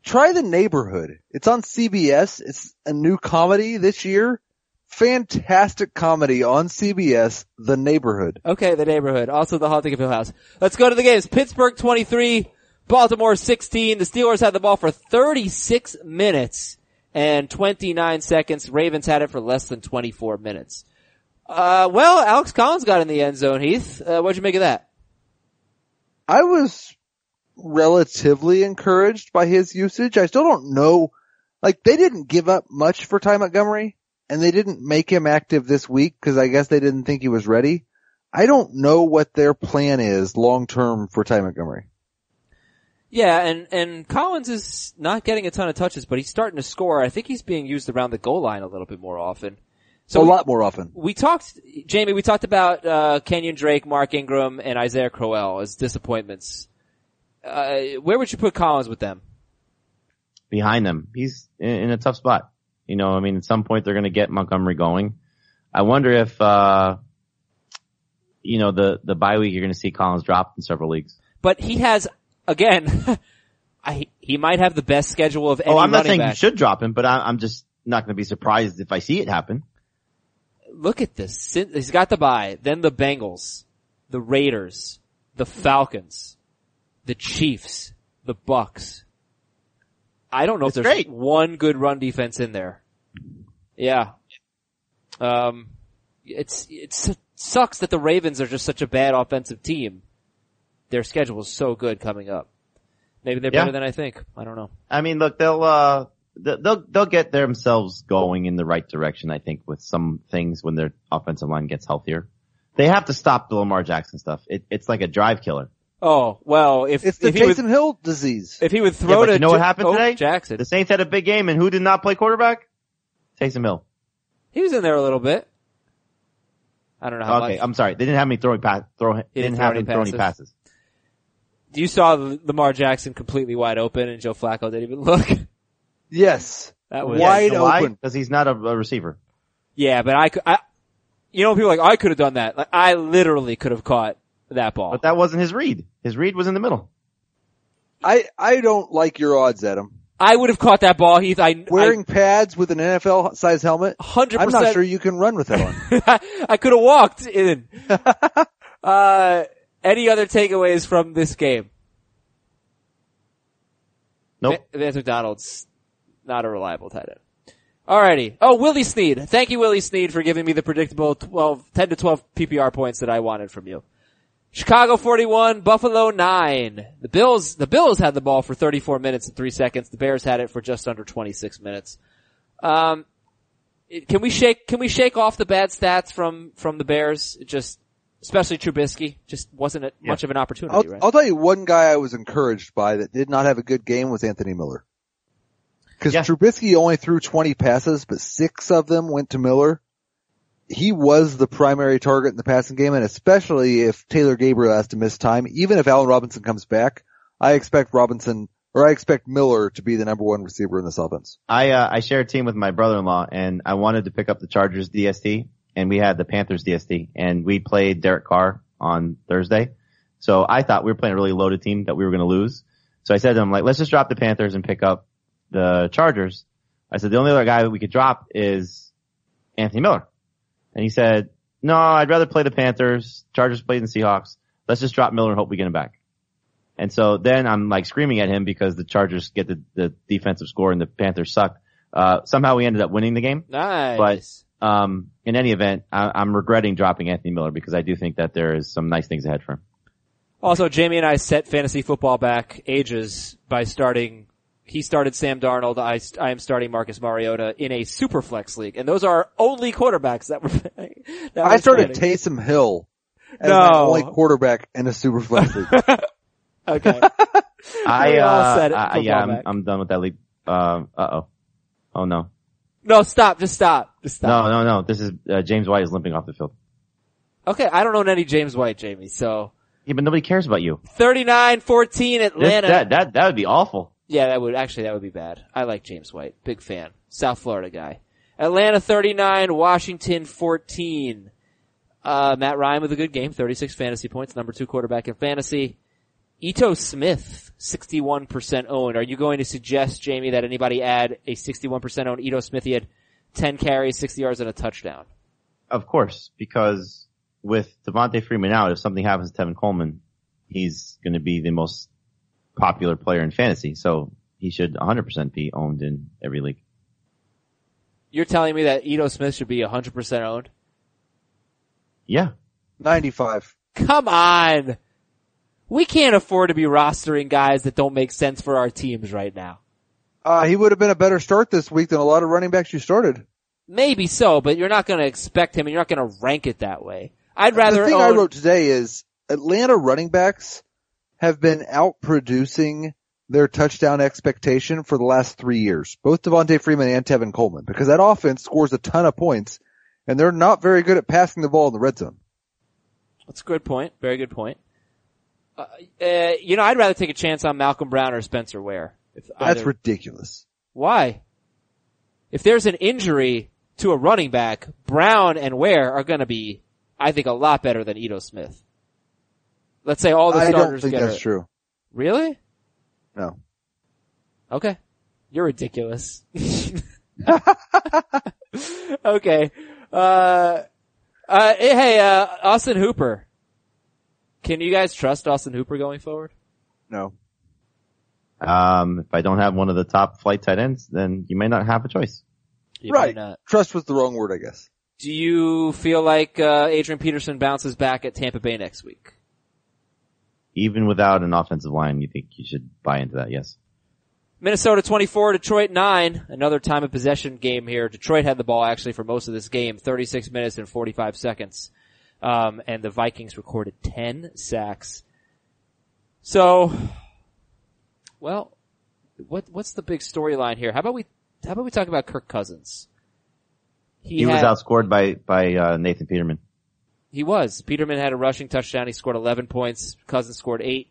Try The Neighborhood. It's on CBS. It's a new comedy this year. Fantastic comedy on CBS, The Neighborhood. Okay, the neighborhood. Also the haunting of Hill House. Let's go to the games. Pittsburgh 23, Baltimore 16. The Steelers had the ball for 36 minutes and 29 seconds. Ravens had it for less than 24 minutes. Uh, well, Alex Collins got in the end zone, Heath. Uh, what'd you make of that? I was relatively encouraged by his usage. I still don't know, like they didn't give up much for Ty Montgomery and they didn't make him active this week because I guess they didn't think he was ready. I don't know what their plan is long term for Ty Montgomery. Yeah, and, and Collins is not getting a ton of touches, but he's starting to score. I think he's being used around the goal line a little bit more often. So a we- lot more often. we talked, Jamie, we talked about, uh, Kenyan Drake, Mark Ingram, and Isaiah Crowell as disappointments. Uh, where would you put Collins with them? behind them. He's in, in a tough spot. You know, I mean, at some point they're going to get Montgomery going. I wonder if, uh, you know, the, the bye week you're going to see Collins drop in several leagues. But he has, again, *laughs* I, he might have the best schedule of any Oh, I'm not saying back. you should drop him, but I, I'm just not going to be surprised if I see it happen. Look at this. He's got the bye, then the Bengals, the Raiders, the Falcons, the Chiefs, the Bucks. I don't know if there's great. one good run defense in there. Yeah. Um, it's, it's, it sucks that the Ravens are just such a bad offensive team. Their schedule is so good coming up. Maybe they're Yeah. better than I think. I don't know. I mean, look, they'll, uh, they'll, they'll get themselves going in the right direction, I think, with some things when their offensive line gets healthier. They have to stop the Lamar Jackson stuff. It, it's like a drive killer. Oh, well, if, It's the if he would, Taysom Hill disease. if he would Yeah, throw but to you know what happened oh, today? Jackson. The Saints had a big game and who did not play quarterback? Taysom Hill. He was in there a little bit. I don't know how okay, much. I'm sorry. They didn't have me throwing pass, throw, they didn't didn't throw have any him throwing any passes. passes. you saw Lamar Jackson completely wide open and Joe Flacco didn't even *laughs* look. yes. That was, Wide you why? open. Because he's not a, a receiver. yeah, but I could, I, you know, people are like, I could have done that. Like, I literally could have caught that ball. But that wasn't his read. His read was in the middle. I, I don't like your odds, Adam. I would have caught that ball, Heath. I, Wearing pads with an NFL size helmet, I 100%. I'm not sure you can run with that one. *laughs* I could have walked in. *laughs* uh, any other takeaways from this game? Nope. Va- Vance McDonald's not a reliable tight end. Alrighty. Oh, Willie Snead. Thank you, Willie Snead, for giving me the predictable 12, 10 to 12 PPR points that I wanted from you. Chicago 41, Buffalo 9. The Bills, the Bills had the ball for 34 minutes and 3 seconds. The Bears had it for just under 26 minutes. Um, it- can we shake, can we shake off the bad stats from, from the Bears? It just, especially Trubisky, just wasn't a, much of an opportunity, I'll, right? I'll tell you one guy I was encouraged by that did not have a good game was Anthony Miller. Cause Yeah. Trubisky only threw 20 passes, but six of them went to Miller. He was the primary target in the passing game, and especially if Taylor Gabriel has to miss time, even if Allen Robinson comes back, I expect Robinson, or I expect Miller to be the number one receiver in this offense. I, uh, I share a team with my brother-in-law and I wanted to pick up the Chargers DST and we had the Panthers DST and we played Derek Carr on Thursday. So I thought we were playing a really loaded team that we were going to lose. So I said to him, like, let's just drop the Panthers and pick up the Chargers. I said, the only other guy that we could drop is Anthony Miller. And he said, no, I'd rather play the Panthers. Chargers played the Seahawks. Let's just drop Miller and hope we get him back. And so then I'm like screaming at him because the Chargers get the, the defensive score and the Panthers suck. Uh, somehow we ended up winning the game. nice. But, um, in any event, I, I'm regretting dropping Anthony Miller because I do think that there is some nice things ahead for him. Also, Jamie and I set fantasy football back ages by starting. He started Sam Darnold. I, I am starting Marcus Mariota in a super flex league, and those are only quarterbacks that were. *laughs* that I started starting. Taysom Hill as my only quarterback in a super flex league. *laughs* *laughs* Okay. I, uh, said it, I, yeah, I'm. I'm done with that league. Um, uh oh. Oh no. no, stop. Just stop. Just stop. No, no, no. This is, uh, James White is limping off the field. Okay, I don't own any James White, Jamie. So Yeah, but nobody cares about you. 39-14 This, Atlanta. that, that, that would be awful. Yeah, that would actually that would be bad. I like James White, big fan, South Florida guy. Atlanta 39, Washington 14. Uh, Matt Ryan with a good game, 36 fantasy points, number two quarterback in fantasy. Ito Smith, 61% owned. Are you going to suggest, Jamie, that anybody add a 61% owned Ito Smith? He had 10 carries, 60 yards, and a touchdown. Of course, because with Devonta Freeman out, if something happens to Tevin Coleman, he's going to be the most popular player in fantasy. So he should 100% be owned in every league. You're telling me that Ito Smith should be 100% owned? Yeah. 95. Come on! We can't afford to be rostering guys that don't make sense for our teams right now. Uh, he would have been a better start this week than a lot of running backs you started. Maybe so, but you're not going to expect him and you're not going to rank it that way. I'd rather the thing own, I wrote today is Atlanta running backs have been outproducing their touchdown expectation for the last three years, both Devonta Freeman and Tevin Coleman, because that offense scores a ton of points and they're not very good at passing the ball in the red zone. That's a good point. Very good point. Uh, uh, you know, I'd rather take a chance on Malcolm Brown or Spencer Ware. That's either- ridiculous. Why? If there's an injury to a running back, Brown and Ware are going to be, I think, a lot better than Ito Smith. Let's say all the I don't starters think get that's hurt. true. Really? No. Okay. You're ridiculous. *laughs* okay. Uh, uh, hey, uh, Austin Hooper. Can you guys trust Austin Hooper going forward? No. Um, if I don't have one of the top flight tight ends, then you may not have a choice. You right. not. Trust was the wrong word, I guess. Do you feel like uh, Adrian Peterson bounces back at Tampa Bay next week? Even without an offensive line, you think you should buy into that? Yes. Minnesota 24, Detroit 9. Another time of possession game here. Detroit had the ball actually for most of this game, 36 minutes and 45 seconds. Um, and the Vikings recorded 10 sacks. So, well, what, what's the big storyline here? How about we, how about we talk about Kirk Cousins? He, was had- outscored by, by, uh, Nathan Peterman. He was. Peterman had a rushing touchdown. He scored 11 points. Cousins scored 8.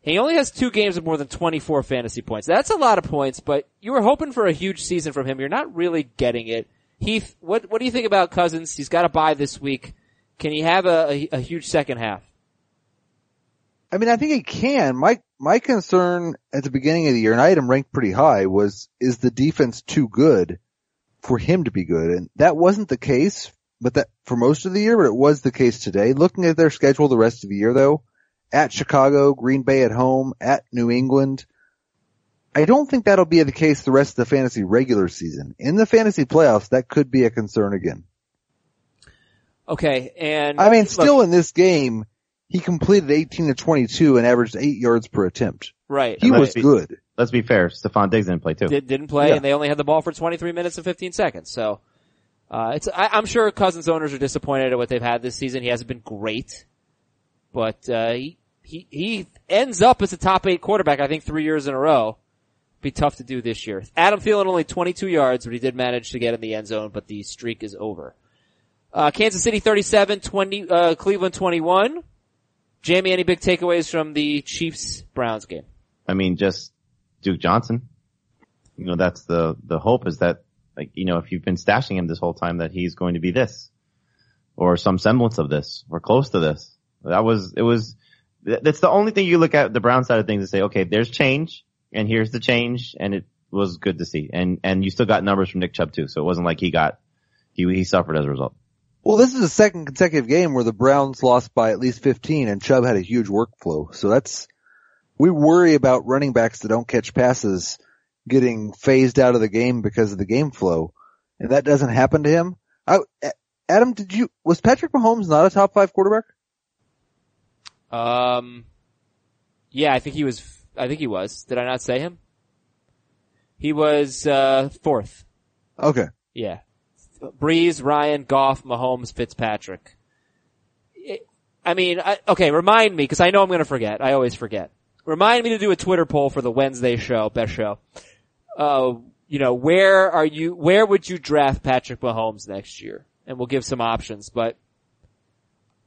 He only has two games of more than 24 fantasy points. That's a lot of points, but you were hoping for a huge season from him. You're not really getting it. Heath, what, what do you think about Cousins? He's got a bye this week. Can he have a, a, a huge second half? I mean, I think he can. My, my concern at the beginning of the year, and I had him ranked pretty high, was, is the defense too good for him to be good? And that wasn't the case, but that, for most of the year, but it was the case today. Looking at their schedule the rest of the year though, at Chicago, Green Bay at home, at New England, I don't think that'll be the case the rest of the fantasy regular season. In the fantasy playoffs, that could be a concern again. Okay, and I mean, look, still in this game, he completed 18 to 22 and averaged 8 yards per attempt. right. He was be- good. Let's be fair. Stefon Diggs didn't play too. did, didn't play, Yeah. and they only had the ball for 23 minutes and 15 seconds. So, uh, it's I, I'm sure Cousins owners are disappointed at what they've had this season. He hasn't been great, but uh, he he he ends up as a top eight quarterback. I think three years in a row. Be tough to do this year. Adam Thielen only 22 yards, but he did manage to get in the end zone. But the streak is over. Uh, Kansas City 37, 20, uh, Cleveland 21. Jamie, any big takeaways from the Chiefs Browns game? I mean, just Duke Johnson. You know, that's the, the hope is that, like, you know, if you've been stashing him this whole time that he's going to be this. Or some semblance of this. Or close to this. That was, it was, th- that's the only thing you look at the Brown side of things and say, okay, there's change, and here's the change, and it was good to see. And, and you still got numbers from Nick Chubb too, so it wasn't like he got, he, he suffered as a result. Well, this is the second consecutive game where the Browns lost by at least 15 and Chubb had a huge workflow. So that's, we worry about running backs that don't catch passes getting phased out of the game because of the game flow. And that doesn't happen to him. I, Adam, did you, was Patrick Mahomes not a top five quarterback? Um, yeah, I think he was. I think he was. Did I not say him? He was uh fourth. Okay. Yeah, Brees, Ryan, Goff, Mahomes, Fitzpatrick. It- I mean, I, okay, remind me because I know I'm going to forget. I always forget. Remind me to do a Twitter poll for the Wednesday show, best show. Uh, you know, where are you? Where would you draft Patrick Mahomes next year? And we'll give some options, but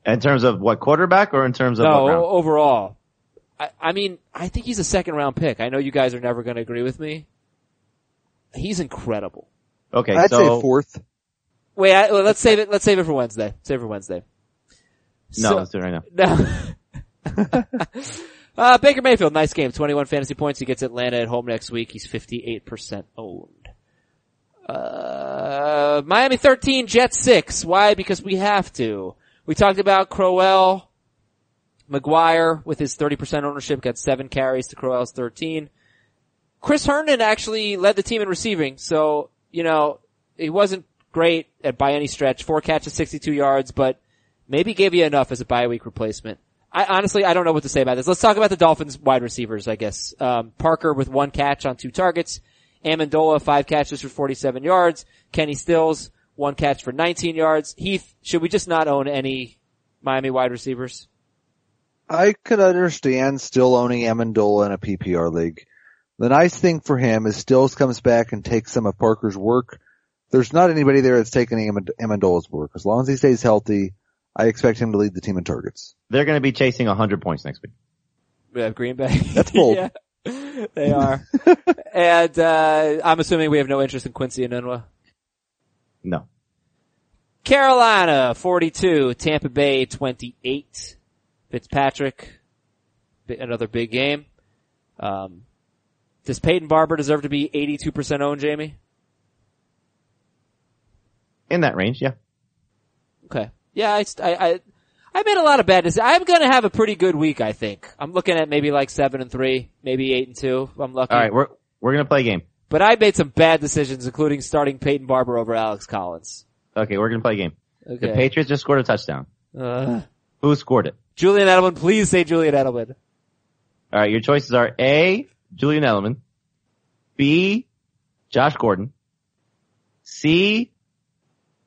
In terms of what quarterback or in terms of no, what overall. I, I mean, I think he's a second round pick. I know you guys are never going to agree with me. He's incredible. Okay, I'd so say fourth. Wait, I, well, let's save it. Let's save it for Wednesday. Save it for Wednesday. no, So- let's do it right now. No. *laughs* *laughs* uh, Baker Mayfield, nice game. 21 fantasy points. He gets Atlanta at home next week. He's 58% owned. Uh, Miami 13, Jets 6. Why? Because we have to. We talked about Crowell, McGuire with his 30% ownership got 7 carries to Crowell's 13. Chris Herndon actually led the team in receiving, so, you know, he wasn't great at by any stretch. Four catches, 62 yards, but maybe gave you enough as a bye week replacement. I honestly, I don't know what to say about this. Let's talk about the Dolphins wide receivers, I guess. Um, Parker with one catch on two targets. Amendola, five catches for 47 yards. Kenny Stills, one catch for 19 yards. Heath, should we just not own any Miami wide receivers? I could understand still owning Amendola in a PPR league. The nice thing for him is Stills comes back and takes some of Parker's work. There's not anybody there that's taking Amendola's work. As long as he stays healthy, I expect him to lead the team in targets. They're going to be chasing 100 points next week. We have Green Bay. *laughs* That's bold. *laughs* yeah, they are. *laughs* and, uh, I'm assuming we have no interest in Quincy Enunwa. No. Carolina, 42. Tampa Bay, 28. Fitzpatrick, another big game. Um, does Peyton Barber deserve to be 82% owned, Jamie? In that range, yeah. Okay. Yeah, I, I, I, made a lot of bad decisions. I'm gonna have a pretty good week, I think. I'm looking at maybe like 7 and 3, maybe 8 and 2, if I'm lucky. Alright, we're, we're going to play a game. But I made some bad decisions, including starting Peyton Barber over Alex Collins. Okay, we're going to play a game. The Patriots just scored a touchdown. Uh, Who scored it? Julian Edelman, please say Julian Edelman. Alright, your choices are A, Julian Edelman, B, Josh Gordon, C,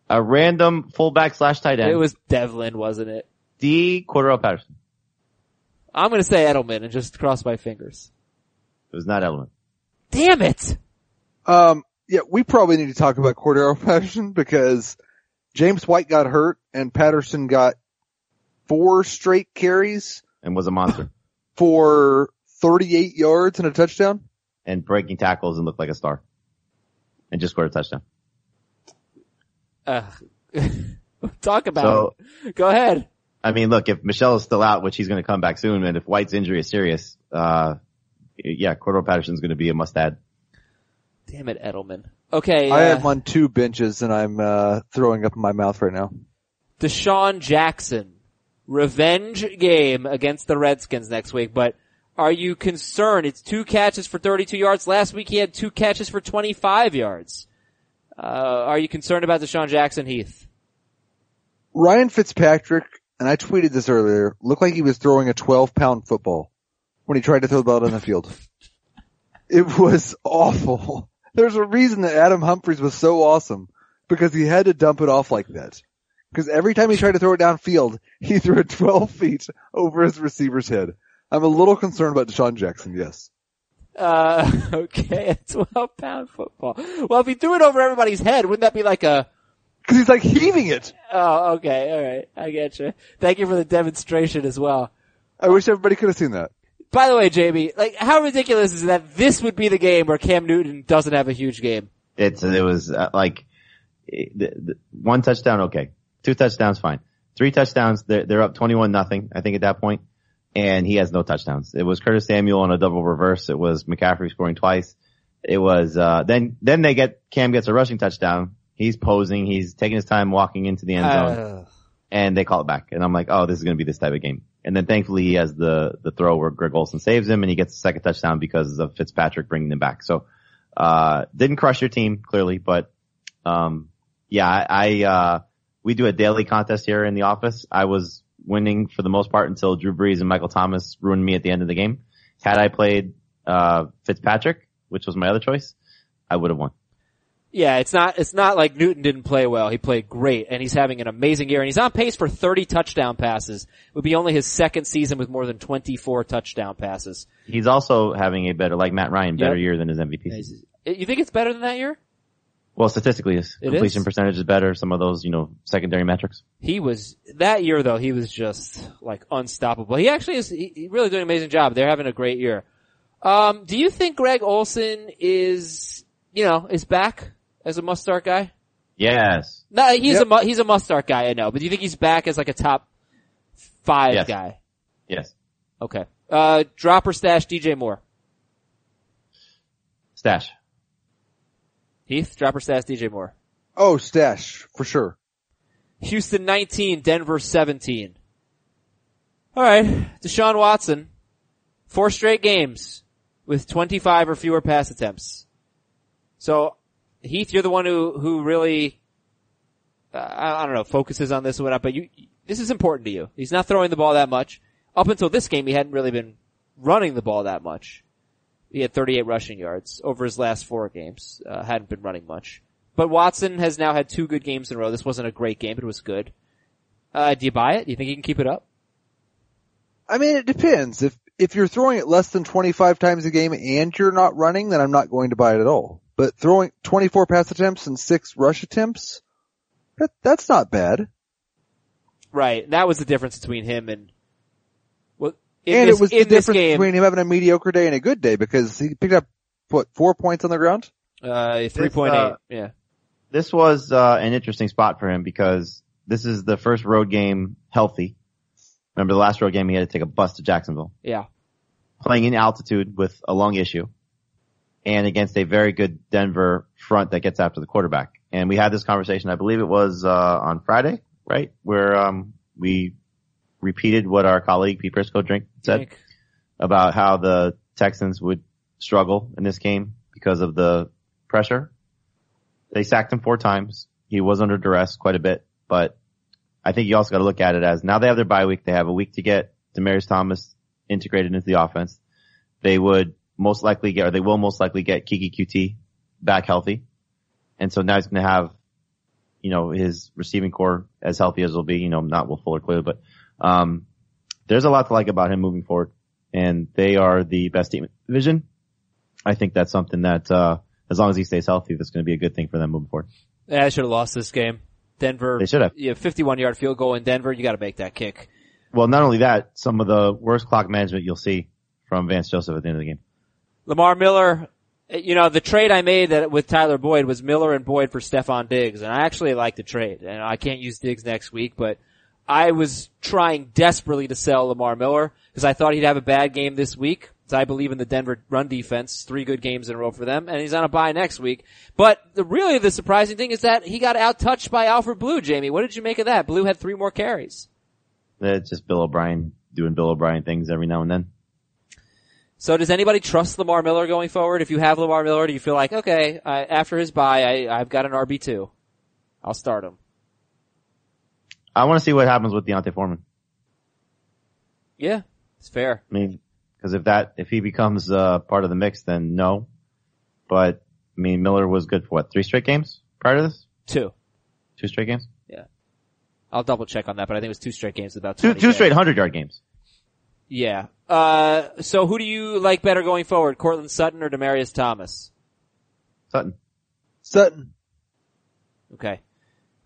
a random fullback slash tight end, It was Devlin, wasn't it? D, Cordarrelle Patterson. I'm gonna say Edelman and just cross my fingers. It was not Edelman. Damn it! Um, yeah, we probably need to talk about Cordarrelle *laughs* Patterson because James White got hurt and Patterson got four straight carries And was a monster. *laughs* for 38 yards and a touchdown. and breaking tackles and looked like a star. And just scored a touchdown. Uh, *laughs* talk about So- it. Go ahead. I mean, look, if Michel is still out, which he's going to come back soon, and if White's injury is serious, uh, yeah, Cordarrelle Patterson's going to be a must add. Damn it, Edelman. Okay, I uh, have on two benches and I'm, uh, throwing up in my mouth right now. DeSean Jackson. Revenge game against the Redskins next week, but are you concerned? It's two catches for 32 yards. Last week he had two catches for 25 yards. Uh, are you concerned about DeSean Jackson, Heath? Ryan Fitzpatrick, and I tweeted this earlier, looked like he was throwing a 12 pound football when he tried to throw the ball down the field. It was awful. *laughs* There's a reason that Adam Humphries was so awesome because he had to dump it off like that. Because every time he tried to throw it downfield, *laughs* he threw it 12 *laughs* feet over his receiver's head. I'm a little concerned about DeSean Jackson, yes. Uh, okay, a 12 pound football. Well, if he threw it over everybody's head, wouldn't that be like a, Cause he's like heaving it. oh, okay, alright, I get you. Thank you for the demonstration as well. I wish everybody could have seen that. By the way, Jamie, like, how ridiculous is it that this would be the game where Cam Newton doesn't have a huge game? It's, it was uh, like, eh, the, the, one touchdown, okay. Two touchdowns, fine. Three touchdowns, they're, they're up 21 nothing, I think at that point. And he has no touchdowns. It was Curtis Samuel on a double reverse. It was McCaffrey scoring twice. It was, uh, then, then they get, Cam gets a rushing touchdown. He's posing. He's taking his time walking into the end zone. Uh, and they call it back. And I'm like, oh, this is going to be this type of game. And then thankfully he has the, the throw where Greg Olsen saves him and he gets the second touchdown because of Fitzpatrick bringing them back. So, uh, didn't crush your team clearly, but, um, yeah, I, I, uh, we do a daily contest here in the office. I was winning for the most part until Drew Brees and Michael Thomas ruined me at the end of the game. Had I played, uh, Fitzpatrick, which was my other choice, I would have won. Yeah, it's not, it's not like Newton didn't play well. He played great and he's having an amazing year and he's on pace for 30 touchdown passes. It would be only his second season with more than 24 touchdown passes. He's also having a better, like Matt Ryan, better Yep. year than his MVP season. You think it's better than that year? Well, statistically, his It completion is? percentage is better. Some of those, you know, secondary metrics. He was, that year though, he was just like unstoppable. He actually is, he, he really doing an amazing job. They're having a great year. Um, do you think Greg Olsen is, you know, is back as a must start guy? Yes. No, he's Yep. a, mu- he's a must start guy, I know, but do you think he's back as like a top five Yes. guy? Yes. Okay. Uh, drop or stash DJ Moore. Stash. Heath, drop or stash DJ Moore. Oh, stash for sure. Houston 19, Denver 17. Alright, Deshaun Watson, four straight games with 25 or fewer pass attempts. So, Heath, you're the one who, who really, uh, I don't know, focuses on this or whatnot, but you, this is important to you. He's not throwing the ball that much. Up until this game, he hadn't really been running the ball that much. He had 38 rushing yards over his last four games. Uh, hadn't been running much. But Watson has now had two good games in a row. This wasn't a great game, but it was good. Uh, do you buy it? Do you think he can keep it up? I mean, it depends. If if you're throwing it less than 25 times a game and you're not running, then I'm not going to buy it at all. But throwing 24 pass attempts and six rush attempts, that that's not bad. Right. That was the difference between him and, well, in and this, it was in the difference game, between him having a mediocre day and a good day because he picked up what four points on the ground. uh, 3.8. uh, yeah. This was, uh, an interesting spot for him because this is the first road game healthy. Remember the last road game he had to take a bus to Jacksonville. Yeah. Playing in altitude with a lung issue and against a very good Denver front that gets after the quarterback. And we had this conversation, I believe it was, uh, on Friday, right? Where, um, we repeated what our colleague Pete Prisco drink said. Think. about how the Texans would struggle in this game because of the pressure. They sacked him four times. He was under duress quite a bit, but I think you also got to look at it as now they have their bye week. They have a week to get Demaryius Thomas integrated into the offense. They would most likely get, or they will most likely get Keke Coutee back healthy. And so now he's going to have, you know, his receiving corps as healthy as will be, you know, not Will Fuller clearly, but, um, there's a lot to like about him moving forward and they are the best team in the division. I think that's something that, uh, as long as he stays healthy, that's going to be a good thing for them moving forward. Yeah, I should have lost this game. Denver. They should have. Yeah, 51 yard field goal in Denver. You gotta make that kick. Well, not only that, some of the worst clock management you'll see from Vance Joseph at the end of the game. Lamar Miller, eh, you know, the trade I made that with Tyler Boyd was Miller and Boyd for Stefon Diggs, and I actually like the trade. And I can't use Diggs next week, but I was trying desperately to sell Lamar Miller because I thought he'd have a bad game this week. I believe in the Denver run defense, three good games in a row for them, and he's on a bye next week. But the, really the surprising thing is that he got out touched by Alfred Blue, Jamie. What did you make of that? Blue had three more carries. It's just Bill O'Brien doing Bill O'Brien things every now and then. So does anybody trust Lamar Miller going forward? If you have Lamar Miller, do you feel like, okay, I, after his bye, I, I've got an RB2. I'll start him. I want to see what happens with D'Onta Foreman. Yeah, it's fair. I mean, because if that if he becomes uh, part of the mix, then no. But I mean, Miller was good for what three straight games prior to this? Two. Two straight games? Yeah. I'll double check on that, but I think it was two straight games about Two two straight hundred yard games. Yeah. Uh, so who do you like better going forward? Courtland Sutton or Demaryius Thomas? Sutton. Sutton. Okay.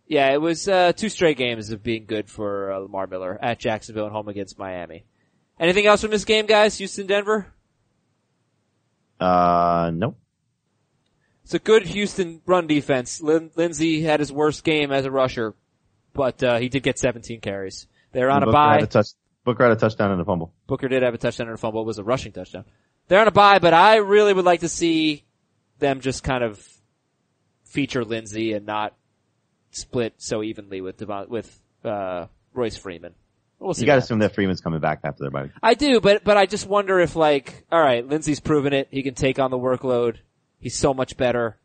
Yeah, it was, uh, two straight games of being good for uh, Lamar Miller at Jacksonville and home against Miami. Anything else from this game, guys? Houston, Denver? Uh, nope. It's a good Houston run defense. Lin- Lindsay had his worst game as a rusher, but uh, he did get 17 carries. They're on a Booker bye. Had a touch, Booker had a touchdown and a fumble. Booker did have a touchdown and a fumble. It was a rushing touchdown. They're on a bye, but I really would like to see them just kind of feature Lindsay and not split so evenly with Devon, with uh, Royce Freeman. We'll see. You got to assume that Freeman's coming back after their bye. I do, but but I just wonder if like, all right, Lindsay's proven it. He can take on the workload. He's so much better.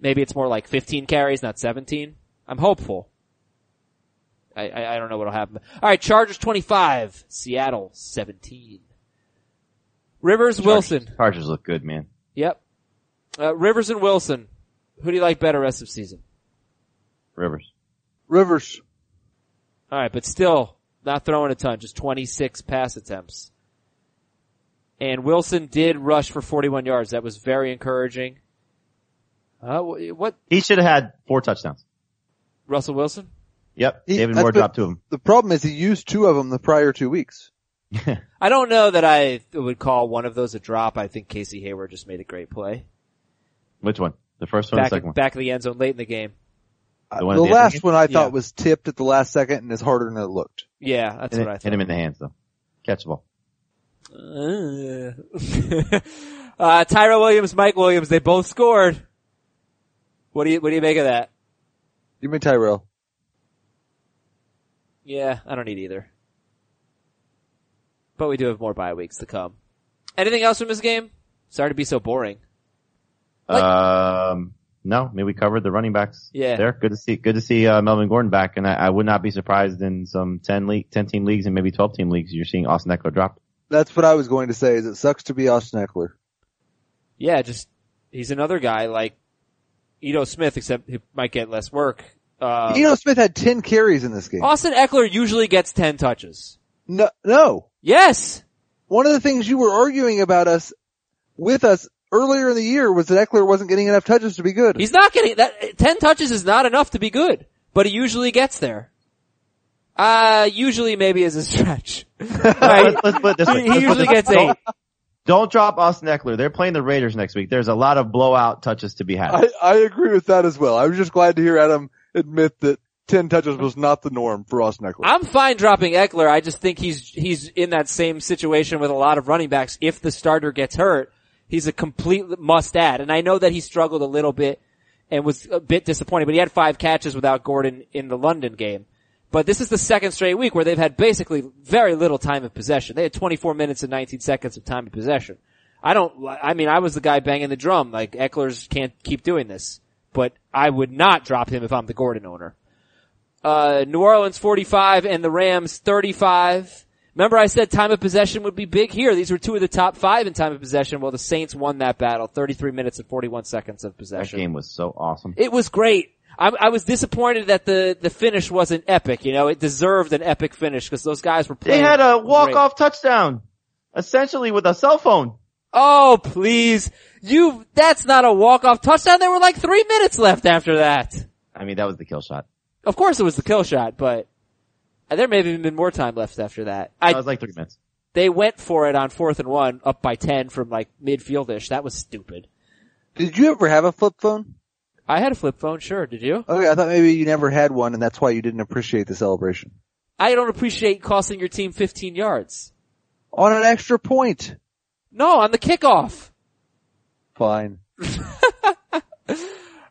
Maybe it's more like 15 carries, not 17. I'm hopeful. I, I, I don't know what'll happen. All right, Chargers 25, Seattle 17. Rivers Wilson. Chargers look good, man. Yep. Uh, Rivers and Wilson. Who do you like better rest of season? Rivers. Rivers. All right, but still not throwing a ton, just 26 pass attempts. And Wilson did rush for 41 yards. That was very encouraging. Uh, what? He should have had four touchdowns. Russell Wilson? Yep. He- David that's Moore dropped two of them. The problem is he used two of them the prior two weeks. *laughs* I don't know that I would call one of those a drop. I think Casey Hayward just made a great play. Which one? The first one or Back, the second one? back of the end zone late in the game. The the the end of the last one I thought Yeah. was tipped at the last second and is harder than it looked. Yeah, that's Hit, what I hit him in the hands though. Catchable. Uh, *laughs* uh, Tyrell Williams, Mike Williams, they both scored. What do you, what do you make of that? Give me Tyrell. Yeah, I don't need either. But we do have more bye weeks to come. Anything else from this game? Sorry to be so boring. Like- um, no, I mean we covered the running backs. Yeah. there. Good to see. Good to see uh, Melvin Gordon back, and I, I would not be surprised in some ten league, ten team leagues, and maybe twelve team leagues. You're seeing Austin Ekeler drop. That's what I was going to say is it sucks to be Austin Ekeler. Yeah, just, he's another guy like Ito Smith, except he might get less work. Uh, Ito Smith had 10 carries in this game. Austin Ekeler usually gets 10 touches. No, no. Yes! One of the things you were arguing about us, with us earlier in the year was that Ekeler wasn't getting enough touches to be good. He's not getting that. Ten touches is not enough to be good, but he usually gets there. Uh, usually maybe is a stretch. *laughs* Right? Let's, let's put this way. he, he usually gets eight. Don't drop Austin Ekeler. They're playing the Raiders next week. There's a lot of blowout touches to be had. I, I agree with that as well. I was just glad to hear Adam admit that 10 touches was not the norm for Austin Ekeler. I'm fine dropping Ekeler. I just think he's he's in that same situation with a lot of running backs. If the starter gets hurt, he's a complete must add. And I know that he struggled a little bit and was a bit disappointed, but he had five catches without Gordon in the London game. But this is the second straight week where they've had basically very little time of possession. They had 24 minutes and 19 seconds of time of possession. I don't, I mean, I was the guy banging the drum, like Ekeler's can't keep doing this. But I would not drop him if I'm the Gordon owner. Uh, New Orleans 45 and the Rams 35. Remember I said time of possession would be big here. These were two of the top five in time of possession. Well, the Saints won that battle. 33 minutes and 41 seconds of possession. that game was so awesome. It was great. I, I was disappointed that the, the finish wasn't epic. You know, it deserved an epic finish because those guys were playing. They had a walk-off touchdown, essentially with a cell phone. Oh, please. You, that's not a walk-off touchdown. There were like three minutes left after that. I mean, that was the kill shot. Of course it was the kill shot, but there may have even been more time left after that. I, That was like three minutes. they went for it on fourth and one, up by 10 from like midfieldish. That was stupid. Did you ever have a flip phone? I had a flip phone, sure. Did you? Okay, I thought maybe you never had one and that's why you didn't appreciate the celebration. I don't appreciate costing your team 15 yards. On an extra point. No, on the kickoff. Fine. *laughs*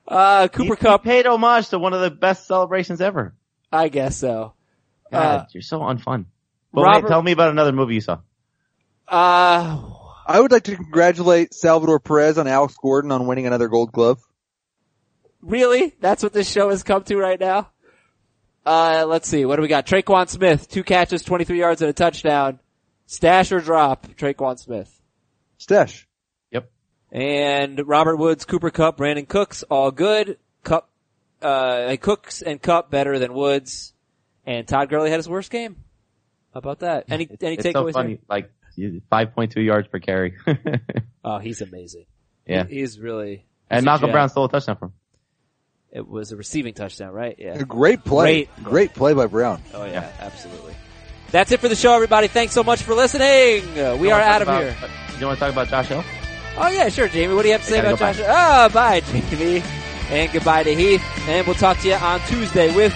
Uh, Cooper You- Kupp, you paid homage to one of the best celebrations ever. I guess so. God, Uh, you're so unfun. But Robert- wait, tell me about another movie you saw. Uh, I would like to congratulate Salvador Perez on Alex Gordon on winning another gold glove. really? That's what this show has come to right now? Uh, let's see. What do we got? Tre'Quan Smith, two catches, 23 yards and a touchdown. Stash or drop, Tre'Quan Smith. Stash. Yep. And Robert Woods, Cooper Kupp, Brandin Cooks, all good. Kupp, uh, Cooks and Kupp better than Woods. And Todd Gurley had his worst game. How about that? Any, *laughs* any It's so takeaways funny. there? Like 5.2 yards per carry. *laughs* Oh, he's amazing. yeah. He- he's really, And a Malcolm. Brown stole a touchdown from. him. It was a receiving touchdown, right? Yeah. A great play. Great. Great play by Brown. Oh yeah, absolutely. That's it for the show, everybody. Thanks so much for listening. Uh, we You are out of about- here. You want to talk about Josh Hill? Oh yeah, sure, Jamey. What do you have to say about Josh? Oh, bye, Jamey. And goodbye to Heath. And we'll talk to you on Tuesday with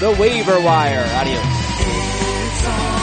the waiver wire. Adios.